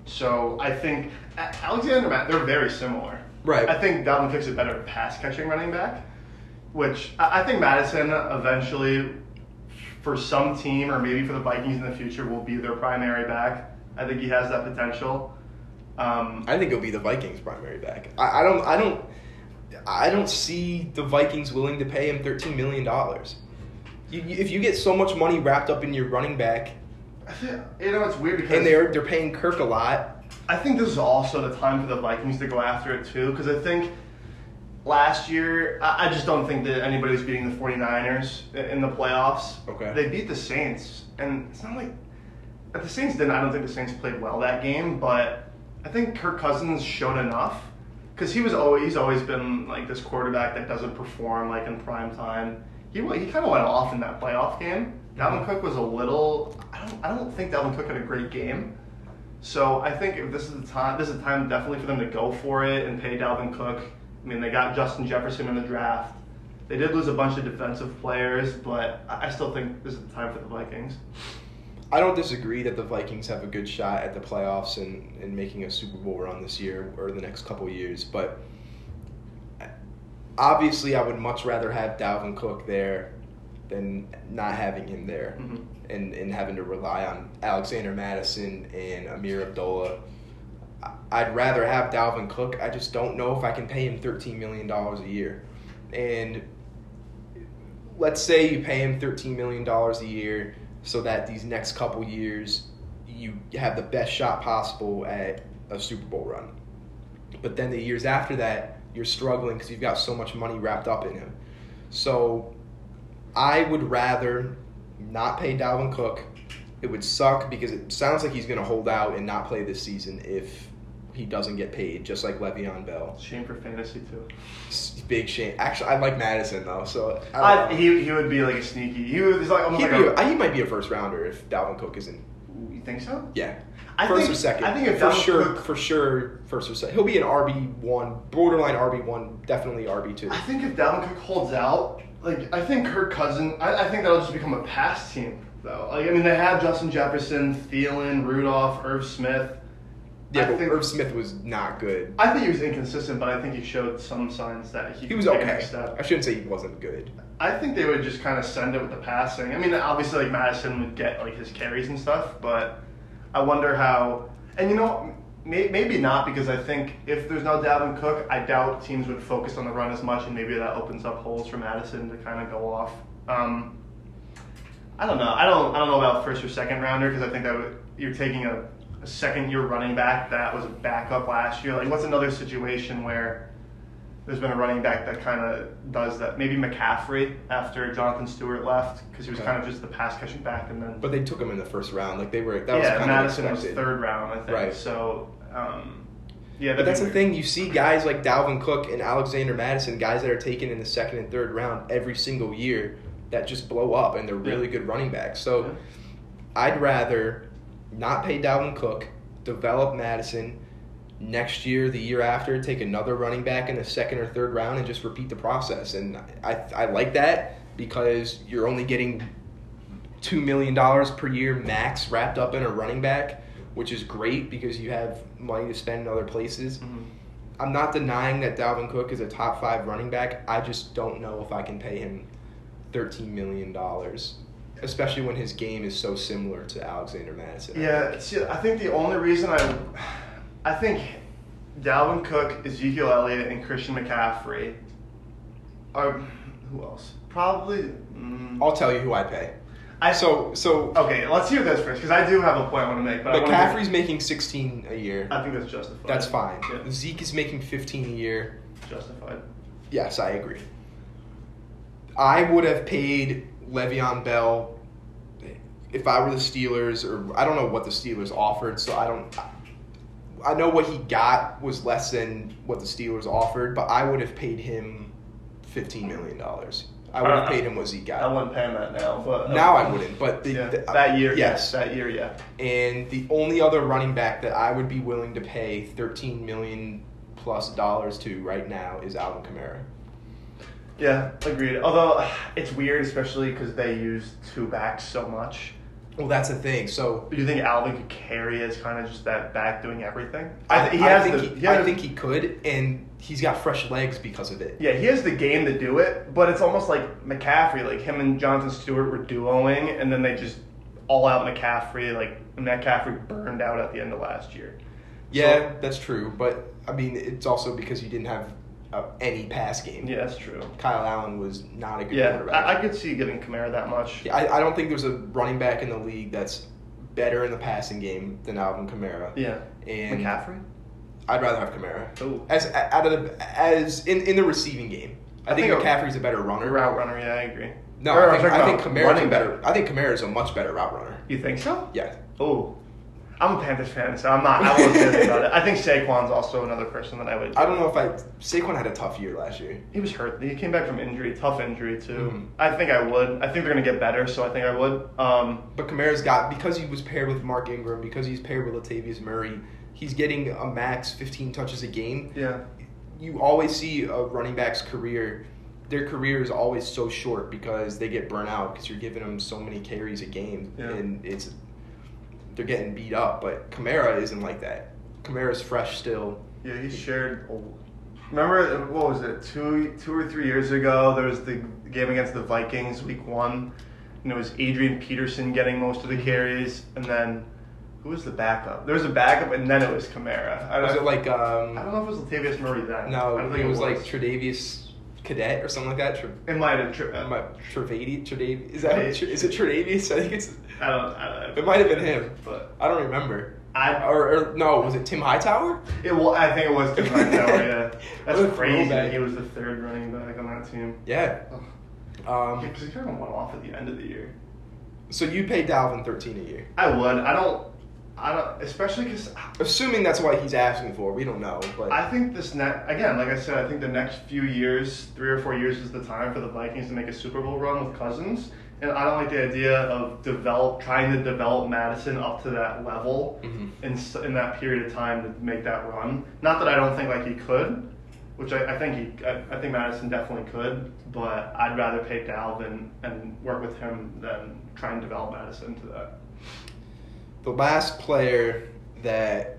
So I think Alexander and Matt they're very similar. Right. I think Dalvin Cook's a better pass catching running back, which I think Mattison eventually, for some team or maybe for the Vikings in the future, will be their primary back. I think he has that potential. Um, I think it'll be the Vikings' primary back. I, I don't. I don't. I don't see the Vikings willing to pay him thirteen million dollars. If you get so much money wrapped up in your running back, you know, it's weird because and they're they're paying Kirk a lot, I think this is also the time for the Vikings to go after it too, because I think last year, I, I just don't think that anybody was beating the 49ers in the playoffs. Okay. They beat the Saints, and it's not like the Saints didn't. I don't think the Saints played well that game, but I think Kirk Cousins showed enough because he was always he's always been like this quarterback that doesn't perform like in prime time. He he kind of went off in that playoff game. Dalvin mm-hmm. Cook was a little. I don't I don't think Dalvin Cook had a great game. So I think if this is the time, this is the time definitely for them to go for it and pay Dalvin Cook. I mean, they got Justin Jefferson in the draft. They did lose a bunch of defensive players, but I still think this is the time for the Vikings. I don't disagree that the Vikings have a good shot at the playoffs and, and making a Super Bowl run this year or the next couple years, but obviously I would much rather have Dalvin Cook there than not having him there Mhm. And, and having to rely on Alexander Mattison and Ameer Abdullah. I'd rather have Dalvin Cook. I just don't know if I can pay him $13 million a year. And let's say you pay him $13 million a year so that these next couple years you have the best shot possible at a Super Bowl run. But then the years after that, you're struggling because you've got so much money wrapped up in him. So I would rather not pay Dalvin Cook. It would suck because it sounds like he's going to hold out and not play this season if he doesn't get paid, just like Le'Veon Bell. Shame for fantasy too. Big shame. Actually, I like Mattison though, so I I, he, he would be like a sneaky. He was like like a, he might be a first rounder if Dalvin Cook isn't. You think so? Yeah, I first think- or second. I think if for Dalvin sure, Cook- for sure, first or second. He'll be an RB one, borderline RB one, definitely RB two. I think if Dalvin Cook holds out, like I think Kirk Cousin, I, I think that'll just become a pass team though. Like I mean, they have Justin Jefferson, Thielen, Rudolph, Irv Smith. Yeah, I but think- Irv Smith was not good. I think he was inconsistent, but I think he showed some signs that he, He was okay. I shouldn't say he wasn't good. I think they would just kind of send it with the passing. I mean, obviously, like Mattison would get like his carries and stuff, but I wonder how. And you know, may, maybe not because I think if there's no Dalvin Cook, I doubt teams would focus on the run as much, and maybe that opens up holes for Mattison to kind of go off. Um, I don't know. I don't. I don't know about first or second rounder because I think that would, you're taking a, a second year running back that was a backup last year. Like, what's another situation where there's been a running back that kind of does that? Maybe McCaffrey after Jonathan Stewart left because he was Okay. kind of just the pass catching back, and then But they took him in the first round. Like they were. That was yeah, kind Mattison of was third round, I think. Right. So, um, yeah, But that's the thing. You see guys like Dalvin Cook and Alexander Mattison, guys that are taken in the second and third round every single year, that just blow up and they're really Yeah. good running backs. So Yeah. I'd rather not pay Dalvin Cook, develop Mattison. Next year, the year after, take another running back in the second or third round and just repeat the process. And I, I like that because you're only getting two million dollars per year max wrapped up in a running back, which is great because you have money to spend in other places. Mhm. I'm not denying that Dalvin Cook is a top five running back. I just don't know if I can pay him thirteen million dollars, especially when his game is so similar to Alexander Mattison. Yeah, see, I think the only reason I, I think Dalvin Cook, Ezekiel Elliott, and Christian McCaffrey are who else? Probably. Mm, I'll tell you who I pay. I So so okay. Let's hear this first because I do have a point I want to make. But I McCaffrey's making sixteen a year. I think that's justified. That's fine. Yeah, Zeke is making fifteen a year. justified. Yes, I agree. I would have paid Le'Veon Bell if I were the Steelers, or I don't know what the Steelers offered, so I don't. I know what he got was less than what the Steelers offered, but I would have paid him fifteen million dollars. I would have Uh, paid him what Zeke I wouldn't pay him that now, but Now I wouldn't, but the, yeah, the- that year, yes. that year, yeah. And the only other running back that I would be willing to pay thirteen million plus dollars to right now is Alvin Kamara. Yeah, agreed. Although it's weird, especially because they use two backs so much. Well, that's the thing. So Do you think Alvin could carry as kind of just that back doing everything? I, th- I think the- he, he has- I think he could, and he's got fresh legs because of it. Yeah, he has the game to do it, but it's almost like McCaffrey. Like him and Jonathan Stewart were duoing, and then they just all out McCaffrey. Like McCaffrey burned out at the end of last year. Yeah, that's true. But I mean, it's also because you didn't have uh, any pass game. Yeah, that's true. Kyle Allen was not a good Yeah, quarterback. I, I could see giving Kamara that much. Yeah, I, I don't think there's a running back in the league that's better in the passing game than Alvin Kamara. Yeah, And McCaffrey. I'd rather have Kamara Ooh. as out of the as in, in the receiving game. I, I think, think a- McCaffrey's a better runner. Route runner. Yeah, I agree. No, Or, I think, talking I think about Kamara's a better. I think Kamara's a much better route runner. You think so? Yeah. Oh, I'm a Panthers fan, so I'm not. I won't say about it. I think Saquon's also another person that I would. I don't know if I Saquon had a tough year last year. He was hurt. He came back from injury, tough injury too. Mhm. I think I would. I think they're gonna get better, so I think I would. Um, But Kamara's got because he was paired with Mark Ingram, because he's paired with Latavius Murray, he's getting a max 15 touches a game. yeah, You always see a running back's career, their career is always so short because they get burnt out because you're giving them so many carries a game, Yeah. and it's they're getting beat up. But Kamara isn't like that. Kamara's fresh still. yeah. He shared. Remember what was it? Two, two or three years ago, there was the game against the Vikings, Week One, and it was Adrian Peterson getting most of the carries, and then who was the backup? There was a backup, and then it was Kamara. I, Was it like I um? don't know if it was Latavius Murray then. No, I don't think it was like Tredavious Cadet or something like that. Tre- it might have. Tri- Am I Trevadi? Tredavious? Is that is it Tredavious? I think it's. I don't. I don't It might have been him. but I don't remember. I. Or, or no, was it Tim Hightower? It, well, I think it was Tim Hightower. Yeah, that's What crazy. throwback. He was the third running back on that team. Yeah. Um, Because he kind of went off at the end of the year. so you pay Dalvin thirteen a year, I would. I don't. I don't. Especially because assuming that's what he's asking for. We don't know, but I think this next. Again, like I said, I think the next few years, three or four years, is the time for the Vikings to make a Super Bowl run with Cousins. And I don't like the idea of develop trying to develop Mattison up to that level Mhm. in in that period of time to make that run. Not that I don't think like he could, which I, I think he I, I think Mattison definitely could, but I'd rather pay Dalvin and work with him than try and develop Mattison to that. The last player that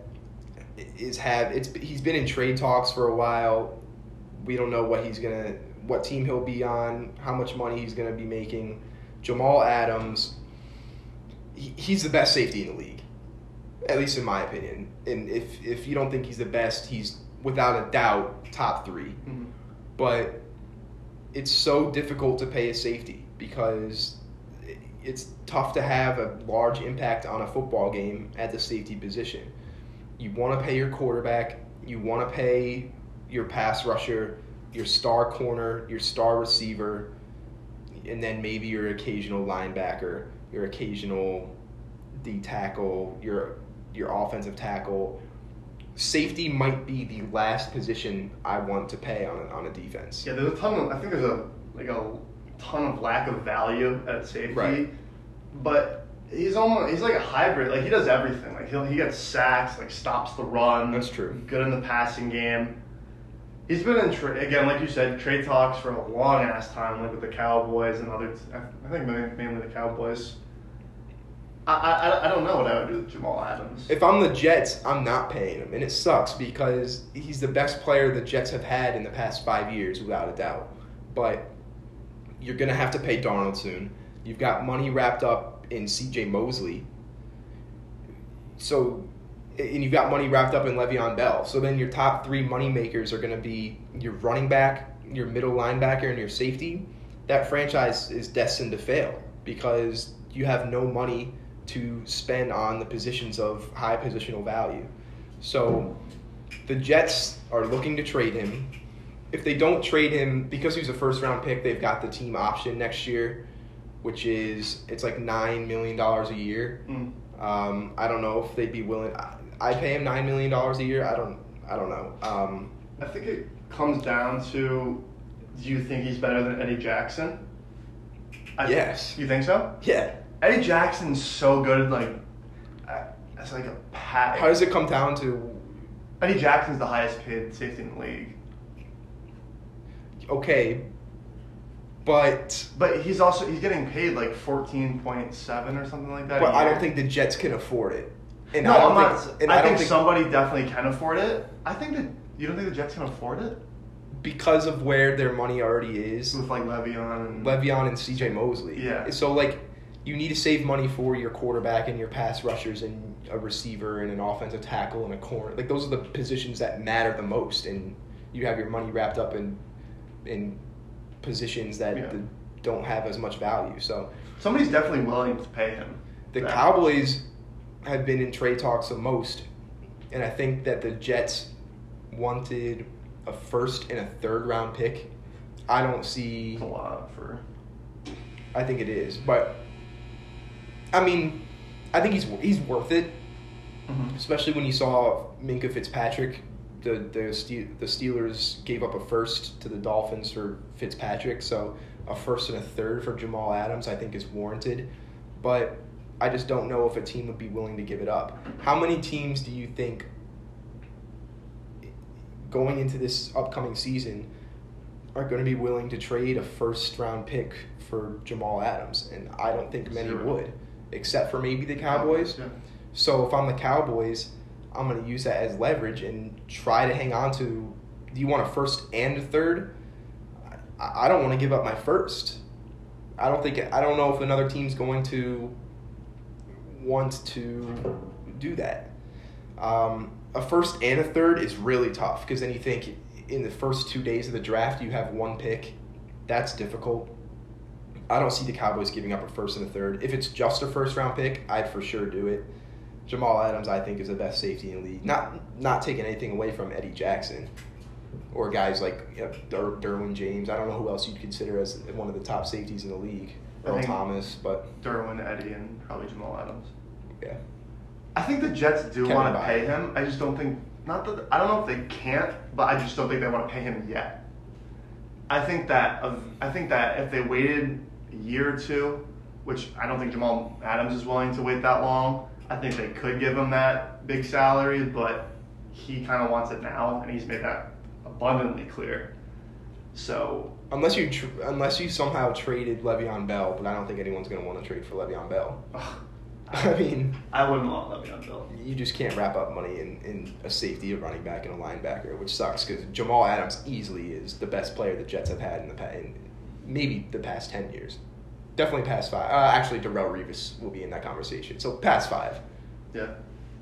is have it's he's been in trade talks for a while. We don't know what he's gonna what team he'll be on, how much money he's gonna be making. Jamal Adams, he, he's the best safety in the league, at least in my opinion. And if if you don't think he's the best, he's without a doubt top three. Mm-hmm. but it's so difficult to pay a safety because it's tough to have a large impact on a football game at the safety position. You want to pay your quarterback, you want to pay your pass rusher, your star corner, your star receiver, and then maybe your occasional linebacker, your occasional D tackle, your your offensive tackle. Safety might be the last position I want to pay on a, on a defense. Yeah, there's a ton of. I think there's a like a ton of lack of value at safety. Right. But he's almost he's like a hybrid. Like he does everything. Like he he gets sacks, like stops the run. That's true. Good in the passing game. He's been in tra- again, like you said, trade talks for a long ass time, like with the Cowboys and other. I think mainly mainly the Cowboys. I, I, I don't know what I would do with Jamal Adams. If I'm the Jets, I'm not paying him, and it sucks because he's the best player the Jets have had in the past five years, without a doubt. But you're gonna have to pay Darnold soon. You've got money wrapped up in C.J. Mosley, so and you've got money wrapped up in Le'Veon Bell. So then your top three money makers are gonna be your running back, your middle linebacker, and your safety. That franchise is destined to fail because you have no money to spend on the positions of high positional value. So the Jets are looking to trade him. If they don't trade him because he's a first round pick, they've got the team option next year, which is it's like nine million dollars a year. Mm. Um, I don't know if they'd be willing. I, I pay him nine million dollars a year. I don't. I don't know. Um, I think it comes down to do you think he's better than Eddie Jackson? I Yes. You think so? yeah. Eddie Jackson's so good, like as like a pat. How does it come down to? Eddie Jackson's the highest paid safety in the league, Okay, but but he's also he's getting paid like fourteen point seven or something like that. but I don't think the Jets can afford it. And no, I don't I'm think, not. and I, I, don't think somebody definitely can afford it. I think that you don't think the Jets can afford it because of where their money already is. with like Le'Veon and Le'Veon and C.J. Mosley. Yeah. So like, you need to save money for your quarterback and your pass rushers and a receiver and an offensive tackle and a corner. Like those are the positions that matter the most, and you have your money wrapped up in in positions that Yeah. don't have as much value. So somebody's definitely willing to pay him. the that Cowboys have been in trade talks the most, and I think that the Jets wanted a first and a third round pick. I don't see. a lot for. I think it is, but I mean, I think he's he's worth it, Mhm. especially when you saw Minkah Fitzpatrick. The the Ste- the Steelers gave up a first to the Dolphins for Fitzpatrick, so a first and a third for Jamal Adams I think is warranted, but I just don't know if a team would be willing to give it up. How many teams do you think going into this upcoming season are going to be willing to trade a first round pick for Jamal Adams? And I don't think many Zero. would, except for maybe the Cowboys. Yeah. So if I'm the Cowboys, I'm going to use that as leverage and try to hang on to. Do you want a first and a third? I, I don't want to give up my first. I don't think I don't know if another team's going to want to do that. Um, a first and a third is really tough because then you think in the first two days of the draft you have one pick. That's difficult. I don't see the Cowboys giving up a first and a third. If it's just a first round pick, I'd for sure do it. Jamal Adams, I think, is the best safety in the league. Not not taking anything away from Eddie Jackson or guys like you know, Der- Derwin James. I don't know who else you'd consider as one of the top safeties in the league. I Earl Thomas, but Derwin, Eddie, and probably Jamal Adams. yeah. I think the Jets do Kevin want to Byard. pay him. I just don't think not that I don't know if they can't, but I just don't think they want to pay him yet. I think that of I think that if they waited a year or two, which I don't think Jamal Adams is willing to wait that long, I think they could give him that big salary, but he kind of wants it now, and he's made that abundantly clear. So Unless you tr- unless you somehow traded Le'Veon Bell, but I don't think anyone's going to want to trade for Le'Veon Bell. ugh, I mean, I wouldn't want Le'Veon Bell. you just can't wrap up money in, in a safety, a running back, and a linebacker, which sucks because Jamal Adams easily is the best player the Jets have had in the past, in maybe the past ten years, definitely past five. Uh, actually, Darrelle Revis will be in that conversation. So past five. Yeah.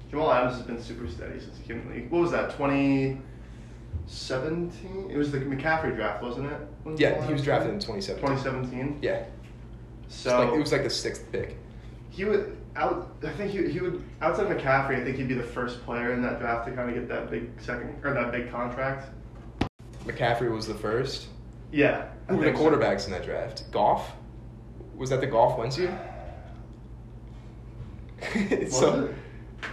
Jamal Adams has been super steady since he came in the league. What was that, 2017? It was the McCaffrey draft, wasn't it? When Yeah, he was drafted in 2017. 2017? Yeah, So like, it was like the sixth pick. he would out. I think he, he would outside McCaffrey. I think he'd be the first player in that draft to kind of get that big second or that big contract. McCaffrey was the first. Yeah. Who were the think so. quarterbacks in that draft? Goff? Was that the Goff Wentz year? Was so it?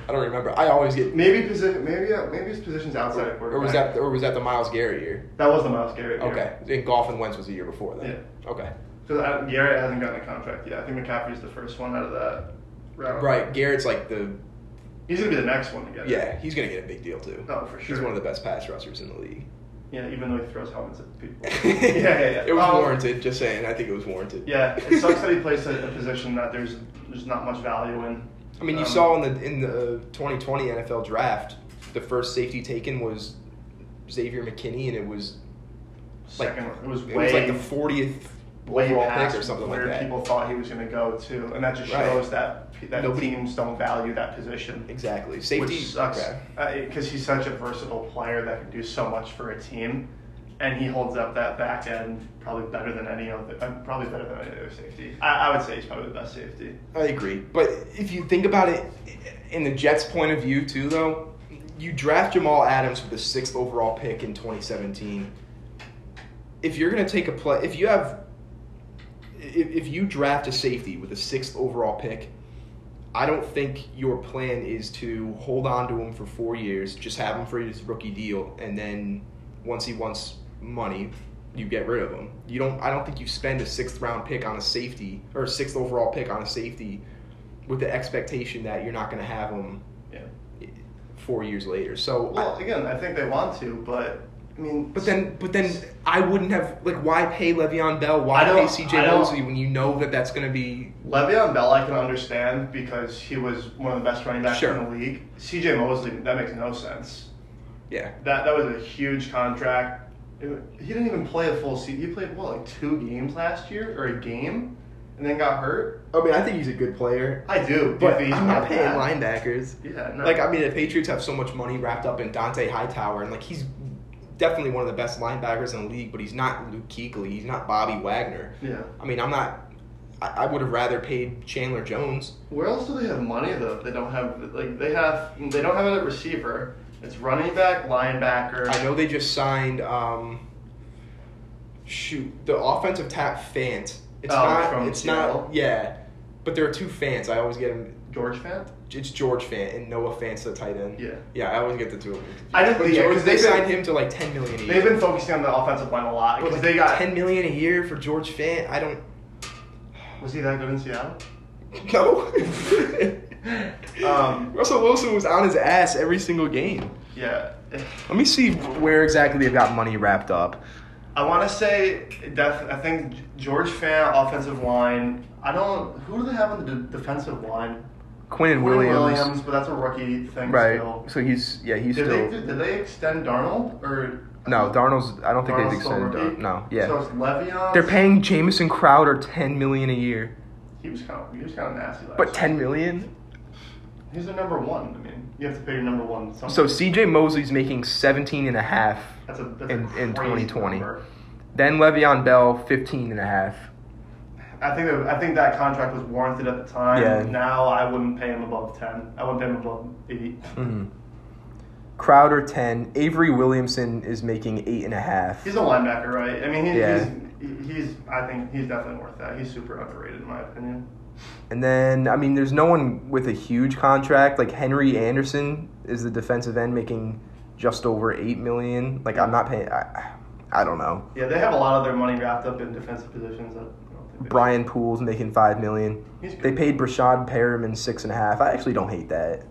I don't remember. I always get. Maybe position. Maybe uh, maybe his position's outside of quarterback. Or was that or was that the Myles Garrett year? That was the Myles Garrett. year. Okay, and Goff and Wentz was the year before then. Yeah. Okay. Because uh, Garrett hasn't gotten a contract yet. I think McCaffrey's the first one out of that round. Right. Garrett's like the He's gonna be the next one to get it. yeah. He's gonna get a big deal too. Oh, for sure. He's one of the best pass rushers in the league. Yeah, even though he throws helmets at people. yeah, yeah, yeah. It was Um, warranted. Just saying. I think it was warranted. Yeah, it sucks that he plays a, a position that there's there's not much value in. I mean, you Um, saw in the in the 2020 NFL draft, the first safety taken was Xavier McKinney, and it was like second. it was it way was like the 40th way overall past pick or something where like that. people thought he was going to go to, and that just Right. shows that that Nobody- teams don't value that position. Exactly. Safety which sucks okay. because he's such a versatile player that can do so much for a team, and he holds up that back end probably better than any other, uh, probably better than any other safety. I, I would say he's probably the best safety. I agree. But if you think about it in the Jets' point of view, too, though, you draft Jamal Adams with the sixth overall pick in 2017. If you're going to take a play, if you have, if, if you draft a safety with a sixth overall pick, I don't think your plan is to hold on to him for four years, just have him for his rookie deal, and then once he wants money, you get rid of him. You don't. I don't think you spend a sixth round pick on a safety or a sixth overall pick on a safety with the expectation that you're not going to have him Yeah. four years later. So, Well, I, again, I think they want to, but I mean, but then, but then I wouldn't have like why pay Le'Veon Bell? Why pay C.J. Mosley when you know that that's going to be Le'Veon Bell, I can understand because he was one of the best running backs Sure. in the league. C.J. Mosley, that makes no sense. yeah. That that was a huge contract. It- he didn't even play a full season. He played what, like two games last year or a game, and then got hurt. I mean, I think he's a good player, I do, but he's I'm not paying linebackers. Yeah, no. Like I mean, the Patriots have so much money wrapped up in Dont'a Hightower, and like he's definitely one of the best linebackers in the league, but he's not Luke Kuechly. He's not Bobby Wagner. yeah. I mean, I'm not. I, I would have rather paid Chandler Jones. Where else do they have money though? They don't have like they have they don't have a receiver. It's running back, linebacker. I know they just signed. Um, shoot, the offensive tap Fant. It's Oh, not. from It's Seattle? not. Yeah, but there are two Fants. I always get them. George Fant. It's George Fant and Noah Fant's the tight end. Yeah. Yeah, I always get the two of them. I just- But yeah, George, 'cause they signed him to like ten million a year. They've been focusing on the offensive line a lot because like, they got. ten million a year for George Fant. I don't. Was he that good in Seattle? No. Um, Russell Wilson was on his ass every single game. Yeah. Let me see where exactly they've got money wrapped up. I want to say, def- I think George Fant, offensive line. I don't. Who do they have on the de- defensive line? Quinn Quinn Williams. but that's a rookie thing Right. still. So he's yeah he's Did still they did they extend Darnold or no Darnold's. I don't think Darnold's they've extended. no, yeah. So it's Le'Veon. They're paying Jamison Crowder ten million a year, He was kind of he was kind of nasty last. but year. ten million. He's their number one. I mean, you have to pay your number one. something. So C.J. Mosley's making 17 and a half. that's a that's in- a in 2020. number. Then Le'Veon Bell 15 and a half. I think that, I think that contract was warranted at the time. Yeah. Now I wouldn't pay him above ten. I wouldn't pay him above eight. hmm Crowder 10. Avery Williamson is making eight and a half. He's a linebacker, right? I mean, he, Yeah. he's he's. I think he's definitely worth that. He's super underrated in my opinion. And then, I mean, there's no one with a huge contract. Like Henry Anderson is the defensive end making just over eight million. Like I'm not paying. I, I don't know. Yeah, they have a lot of their money wrapped up in defensive positions. That I don't think they- Brian Poole's making five million. They paid Breshad Perriman six and a half. I actually don't hate that.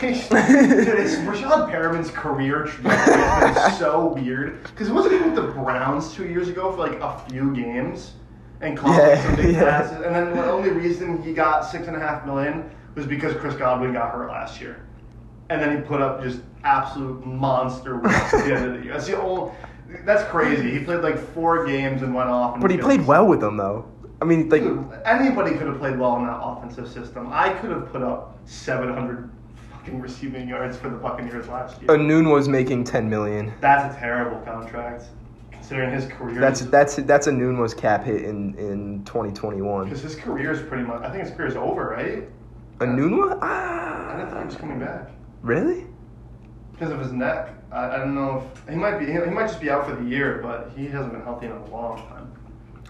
Dude, it's Rashad Perriman's career trajectory has been so weird. Because he wasn't he with the Browns two years ago for like a few games and caught Yeah, some big yeah. passes? And then the only reason he got six and a half million was because Chris Godwin got hurt last year. And then he put up just absolute monster at the end of the year. That's the only. That's crazy. He played like four games and went off. And But he killed played well with them though. I mean, like Dude, anybody could have played well in that offensive system. I could have put up 700 fucking receiving yards for the Buccaneers last year. Enunwa was making ten million. That's a terrible contract. considering his career. That's that's that's Enunwa cap hit in in 2021. because his career is pretty much. I think his career is over, right? Enunwa? Ah. I didn't think he was coming back really? Because of his neck. I, I don't know if he might be. He, he might just be out for the year, but he hasn't been healthy in a long time.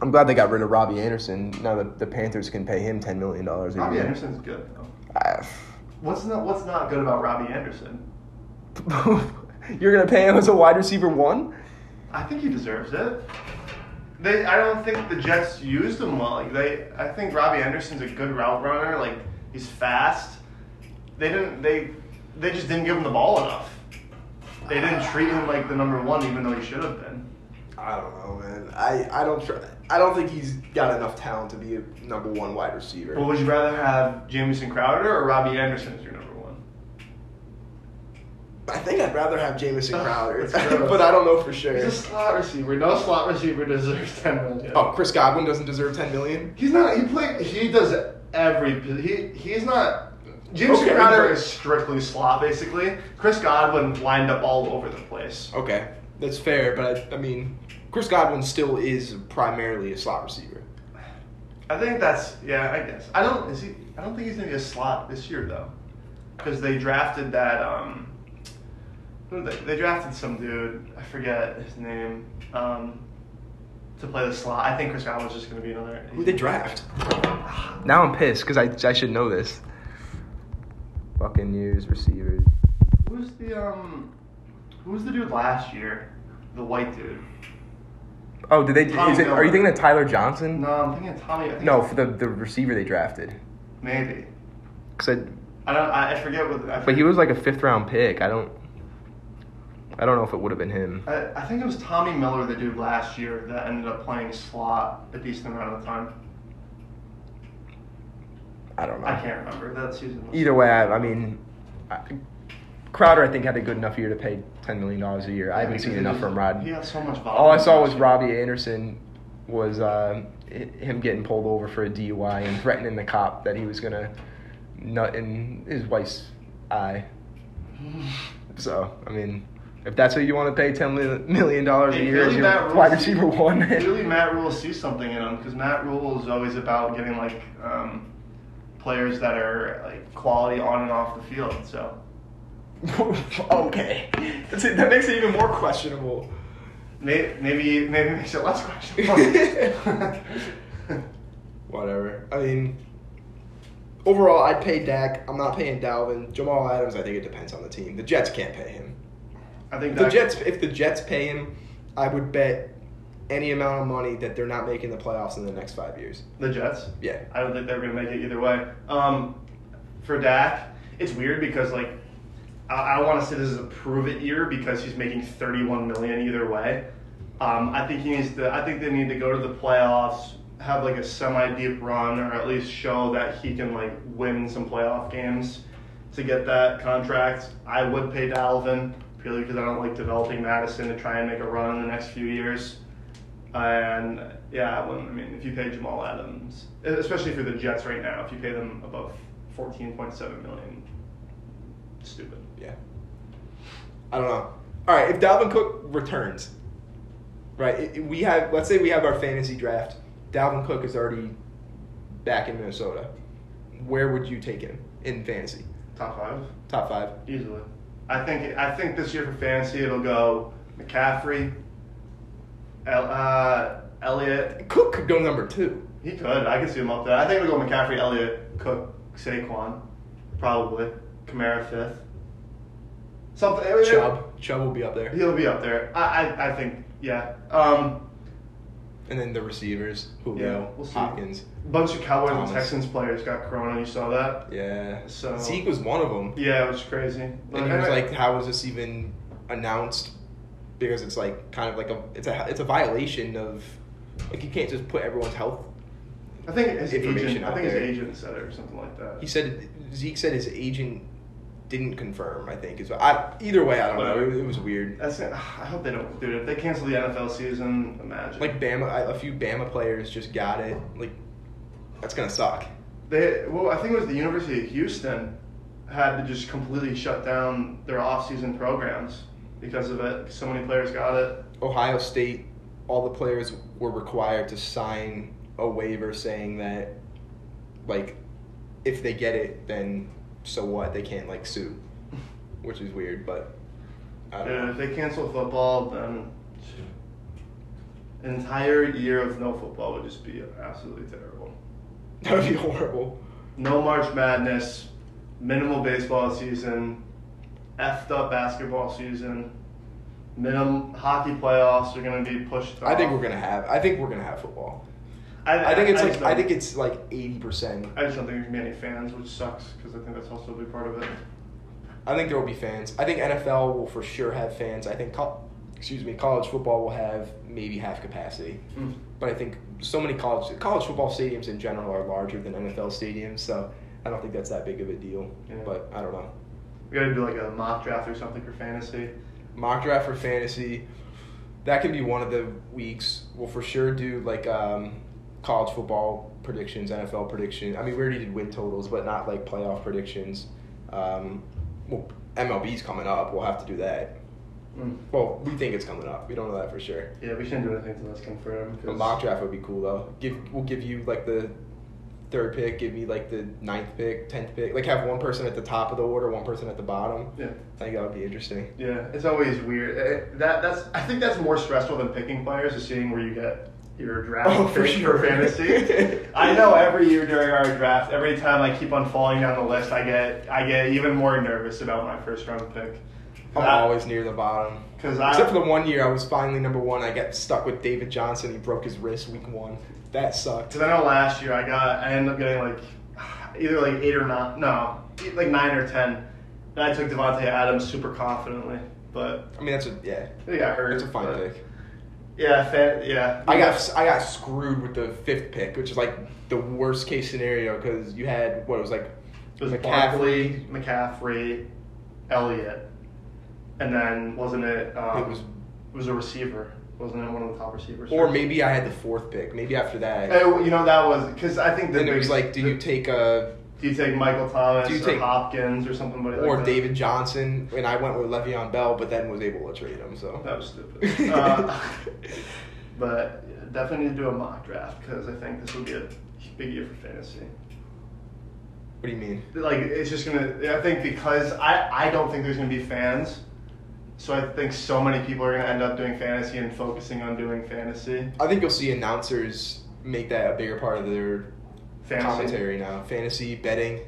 I'm glad they got rid of Robbie Anderson. Now the, the Panthers can pay him ten million dollars a Robbie year. Anderson's good though. Ah, What's not What's not good about Robbie Anderson? You're gonna pay him as a wide receiver one? I think he deserves it. They, I don't think the Jets used him well. Like they, I think Robbie Anderson's a good route runner. Like he's fast. They didn't. They, they just didn't give him the ball enough. They didn't treat him like the number one, even though he should have been. I don't know, man. I, I don't try, I don't think he's got enough talent to be a number one wide receiver. But would you rather have Jamison Crowder or Robbie Anderson as your number one? I think I'd rather have Jamison Crowder, That's gross. but I don't know for sure. He's a slot receiver. No slot receiver deserves ten million. Oh, Chris Godwin doesn't deserve ten million. He's not. He play. He does every. He he's not. James Okay, Crowder is strictly slot, basically. Chris Godwin lined up all over the place. Okay, that's fair, but I, I mean, Chris Godwin still is primarily a slot receiver. I think that's yeah. I guess I don't. Is he? I don't think he's gonna be a slot this year though, because they drafted that. Um, they, they drafted some dude. I forget his name. Um, to play the slot. I think Chris Godwin's just gonna be another. Who they draft? Now I'm pissed because I, I should know this. Buccaneers receivers. Who's the um? Who was the dude last year? The white dude. Oh, did they? Tommy Is it, are you thinking of Tyler Johnson? No, I'm thinking of Tommy. I think No, for the the receiver they drafted. maybe. Cause I, I don't. I, I forget what. I but he was like a fifth round pick. I don't. I don't know if it would have been him. I, I think it was Tommy Miller, the dude last year, that ended up playing slot a decent amount of the time. I don't know. I can't remember that season. Either way, I, I mean, I, Crowder I think had a good enough year to pay ten million dollars a year. I haven't seen enough was- from Rod. He had so much. All I saw was year. Robbie Anderson was uh, him getting pulled over for a DUI and threatening the cop that he was gonna nut in his wife's eye. So I mean, if that's what you want to pay ten million dollars a Hey, year really Matt Rhule wide sees- receiver one, Clearly, Matt Rhule sees something in him because Matt Rhule is always about getting like um, players that are like quality on and off the field. So okay, That's it, that makes it even more questionable. maybe maybe maybe it makes it less questionable. Whatever. I mean, overall, I'd pay Dak. I'm not paying Dalvin. Jamal Adams, I think it depends on the team. The Jets can't pay him. I think The Jets, if the Jets pay him, I would bet any amount of money that they're not making the playoffs in the next five years. the Jets. Yeah. I don't think they're going to make it either way. Um, for Dak, it's weird because like I, I want to say this is a prove it year because he's making 31 million either way. Um, I think he needs to. I think they need to go to the playoffs, have like a semi deep run, or at least show that he can like win some playoff games to get that contract. I would pay Dalvin purely because I don't like developing Mattison to try and make a run in the next few years. And yeah, I I mean, if you pay Jamal Adams, especially for the Jets right now, if you pay them above fourteen point seven million, stupid. Yeah. I don't know. All right, if Dalvin Cook returns, right? We have, let's say we have our fantasy draft. Dalvin Cook is already back in Minnesota. Where would you take him in fantasy? Top five, Top five. easily. I think I think this year for fantasy it'll go McCaffrey, El, uh, Elliott. Cook could go number two. He could. I could see him up there. I think it'll go McCaffrey, Elliott, Cook, Saquon, probably Kamara fifth. Something. I mean, Chubb. Chubb will be up there. He'll be up there. I I, I think yeah. Um, And then the receivers, Julio, Yeah, we'll see. Hopkins. bunch of Cowboys Thomas. and Texans players got corona. You saw that? Yeah. So- Zeke was one of them. Yeah, it was crazy. And he was like, "How was this even announced?" Because it's like kind of like a it's a it's a violation of like you can't just put everyone's health. I think his information agent. I think his there. agent said it or something like that. He said Zeke said his agent didn't confirm. I think is I either way I don't know. It, it was weird. That's. I hope they don't. Dude, if they cancel the NFL season, imagine. Like Bama, I- a few Bama players just got it. Like that's gonna suck. They well, I think it was the University of Houston had to just completely shut down their off-season programs because of it. So many players got it. Ohio State all the players were required to sign a waiver saying that, like, if they get it, then so what? They can't like sue, which is weird. But I don't Yeah, know. if they cancel football, then an entire year of no football would just be absolutely terrible. That would be horrible. No March Madness, minimal baseball season, effed up basketball season, minimum hockey playoffs are going to be pushed. I think we're gonna have. I think we're gonna have football. I, I think it's I like. I think it's like eighty percent. I just don't think there's gonna be any fans, which sucks because I think that's also a big part of it. I think there will be fans. I think NFL will for sure have fans. I think, col- excuse me, college football will have maybe half capacity. Mm. But I think so many college college football stadiums in general are larger than NFL stadiums, so I don't think that's that big of a deal. Yeah. But I don't know. We gotta do like a mock draft or something for fantasy. Mock draft for fantasy, that can be one of the weeks. We'll for sure do like um, college football predictions, NFL predictions. I mean, we already did win totals, but not like playoff predictions. Um, well, MLB's coming up. We'll have to do that. Mm. Well, we think it's coming up. We don't know that for sure. Yeah, we shouldn't do anything until that's confirmed. A mock draft would be cool though. Give we'll give you like the third pick, give me like the ninth pick, tenth pick. Like have one person at the top of the order, one person at the bottom. Yeah. I think that would be interesting. Yeah, it's always weird. Eh, That that's I think that's more stressful than picking players is seeing where you get your draft Oh, for sure. fantasy. I know every year during our draft, every time I keep on falling down the list, I get I get even more nervous about my first round pick. I'm always near the bottom. because I Except for the one year I was finally number one. I got stuck with David Johnson. He broke his wrist week one. That sucked. Because I know last year I got, I ended up getting like either like eight or not, no, like nine or ten. And I took Davante Adams super confidently, but I mean that's a yeah. he got hurt. That's a fine pick. Yeah, fa- yeah. I got I got screwed with the fifth pick, which is like the worst case scenario because you had what it was like It was McCaffrey. Barkley, McCaffrey, Elliott, and then wasn't it? Um, It was- it was a receiver, wasn't it? One of the top receivers. or maybe I had the fourth pick. Maybe after that. Eh, you know that was because I think the then it was like, do you take a do you take Michael Thomas do you or take- Hopkins or something like or that? David Johnson? And I went with Le'Veon Bell, but then was able to trade him. So That was stupid. uh, but definitely need to do a mock draft because I think this will be a big year for fantasy. what do you mean? Like it's just gonna. I think because I I don't think there's gonna be fans, so I think so many people are gonna end up doing fantasy and focusing on doing fantasy. I think you'll see announcers make that a bigger part of their Fantasy. commentary now. Fantasy betting.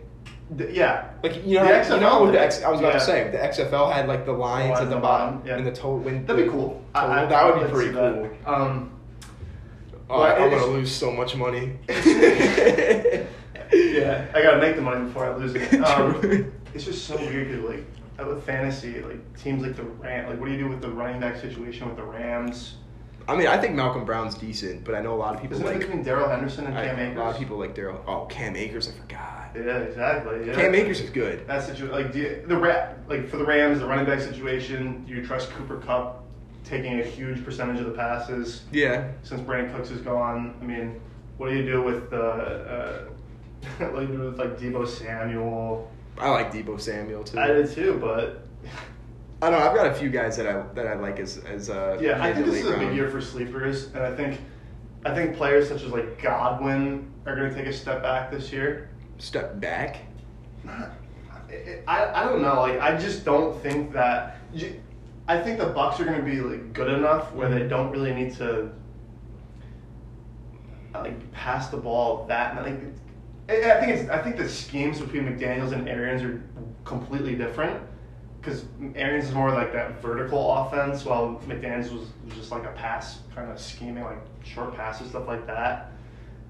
D- yeah. Like you know, The you know with the. X, I was about Yeah. to say the XFL had like the lines at the the bottom yeah. and the total. When That'd be cool. total- I- I- that would be pretty that. cool. Um, Oh, Well, I'm gonna lose so much money. yeah, I gotta make the money before I lose it. Um, it's just so weird because like with fantasy, like teams like the Ram, like what do you do with the running back situation with the Rams? I mean, I think Malcolm Brown's decent, but I know a lot of people Isn't it like. between Darrell Henderson and I- Cam Akers? a lot of people like Darrell. Oh, Cam Akers, I forgot. Yeah, exactly. Yeah. Cam Akers is good. That situation, like do you, the Ra- like for the Rams, the running back situation, do you trust Cooper Kupp taking a huge percentage of the passes Yeah. since Brandin Cooks is gone? I mean, what do you do with the uh, do with like Deebo Samuel? I like Deebo Samuel too. I did too, but I don't know. I've got a few guys that I that I like as as uh. yeah, I think this is late a big year for sleepers, and I think I think players such as like Godwin are going to take a step back this year. Step back. I, I don't know. Like I just don't think that. you- I think the Bucs are going to be like good enough where they don't really need to like pass the ball that like. I think it's. I think the schemes between McDaniel's and Arians are completely different. Because Arians is more like that vertical offense, while McDaniel's was, just like a pass kind of scheming, like short passes, stuff like that.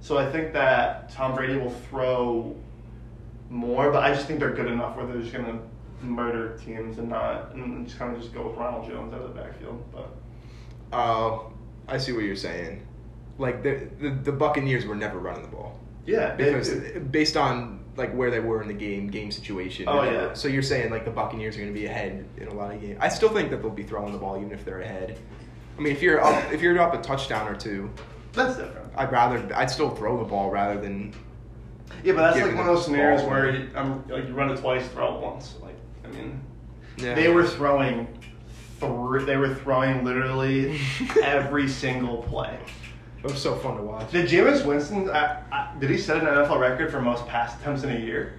So I think that Tom Brady will throw more, but I just think they're good enough where they're just gonna murder teams and not and just kind of just go with Ronald Jones out of the backfield. But Oh, I see what you're saying. Like the the, the Buccaneers were never running the ball yeah, because based on like where they were in the game, game situation. Oh, yeah. So you're saying like the Buccaneers are going to be ahead in a lot of games. I still think that they'll be throwing the ball even if they're ahead. I mean, if you're up, if you're up a touchdown or two, that's different. I'd rather I'd still throw the ball rather than Yeah, but that's like one of those scenarios ball where you, um, like you run it twice, throw it once. Like I mean, yeah. they were throwing thr they were throwing literally every single play. It was so fun to watch. Did Jameis Winston? I, I, did he set an NFL record for most pass attempts in a year?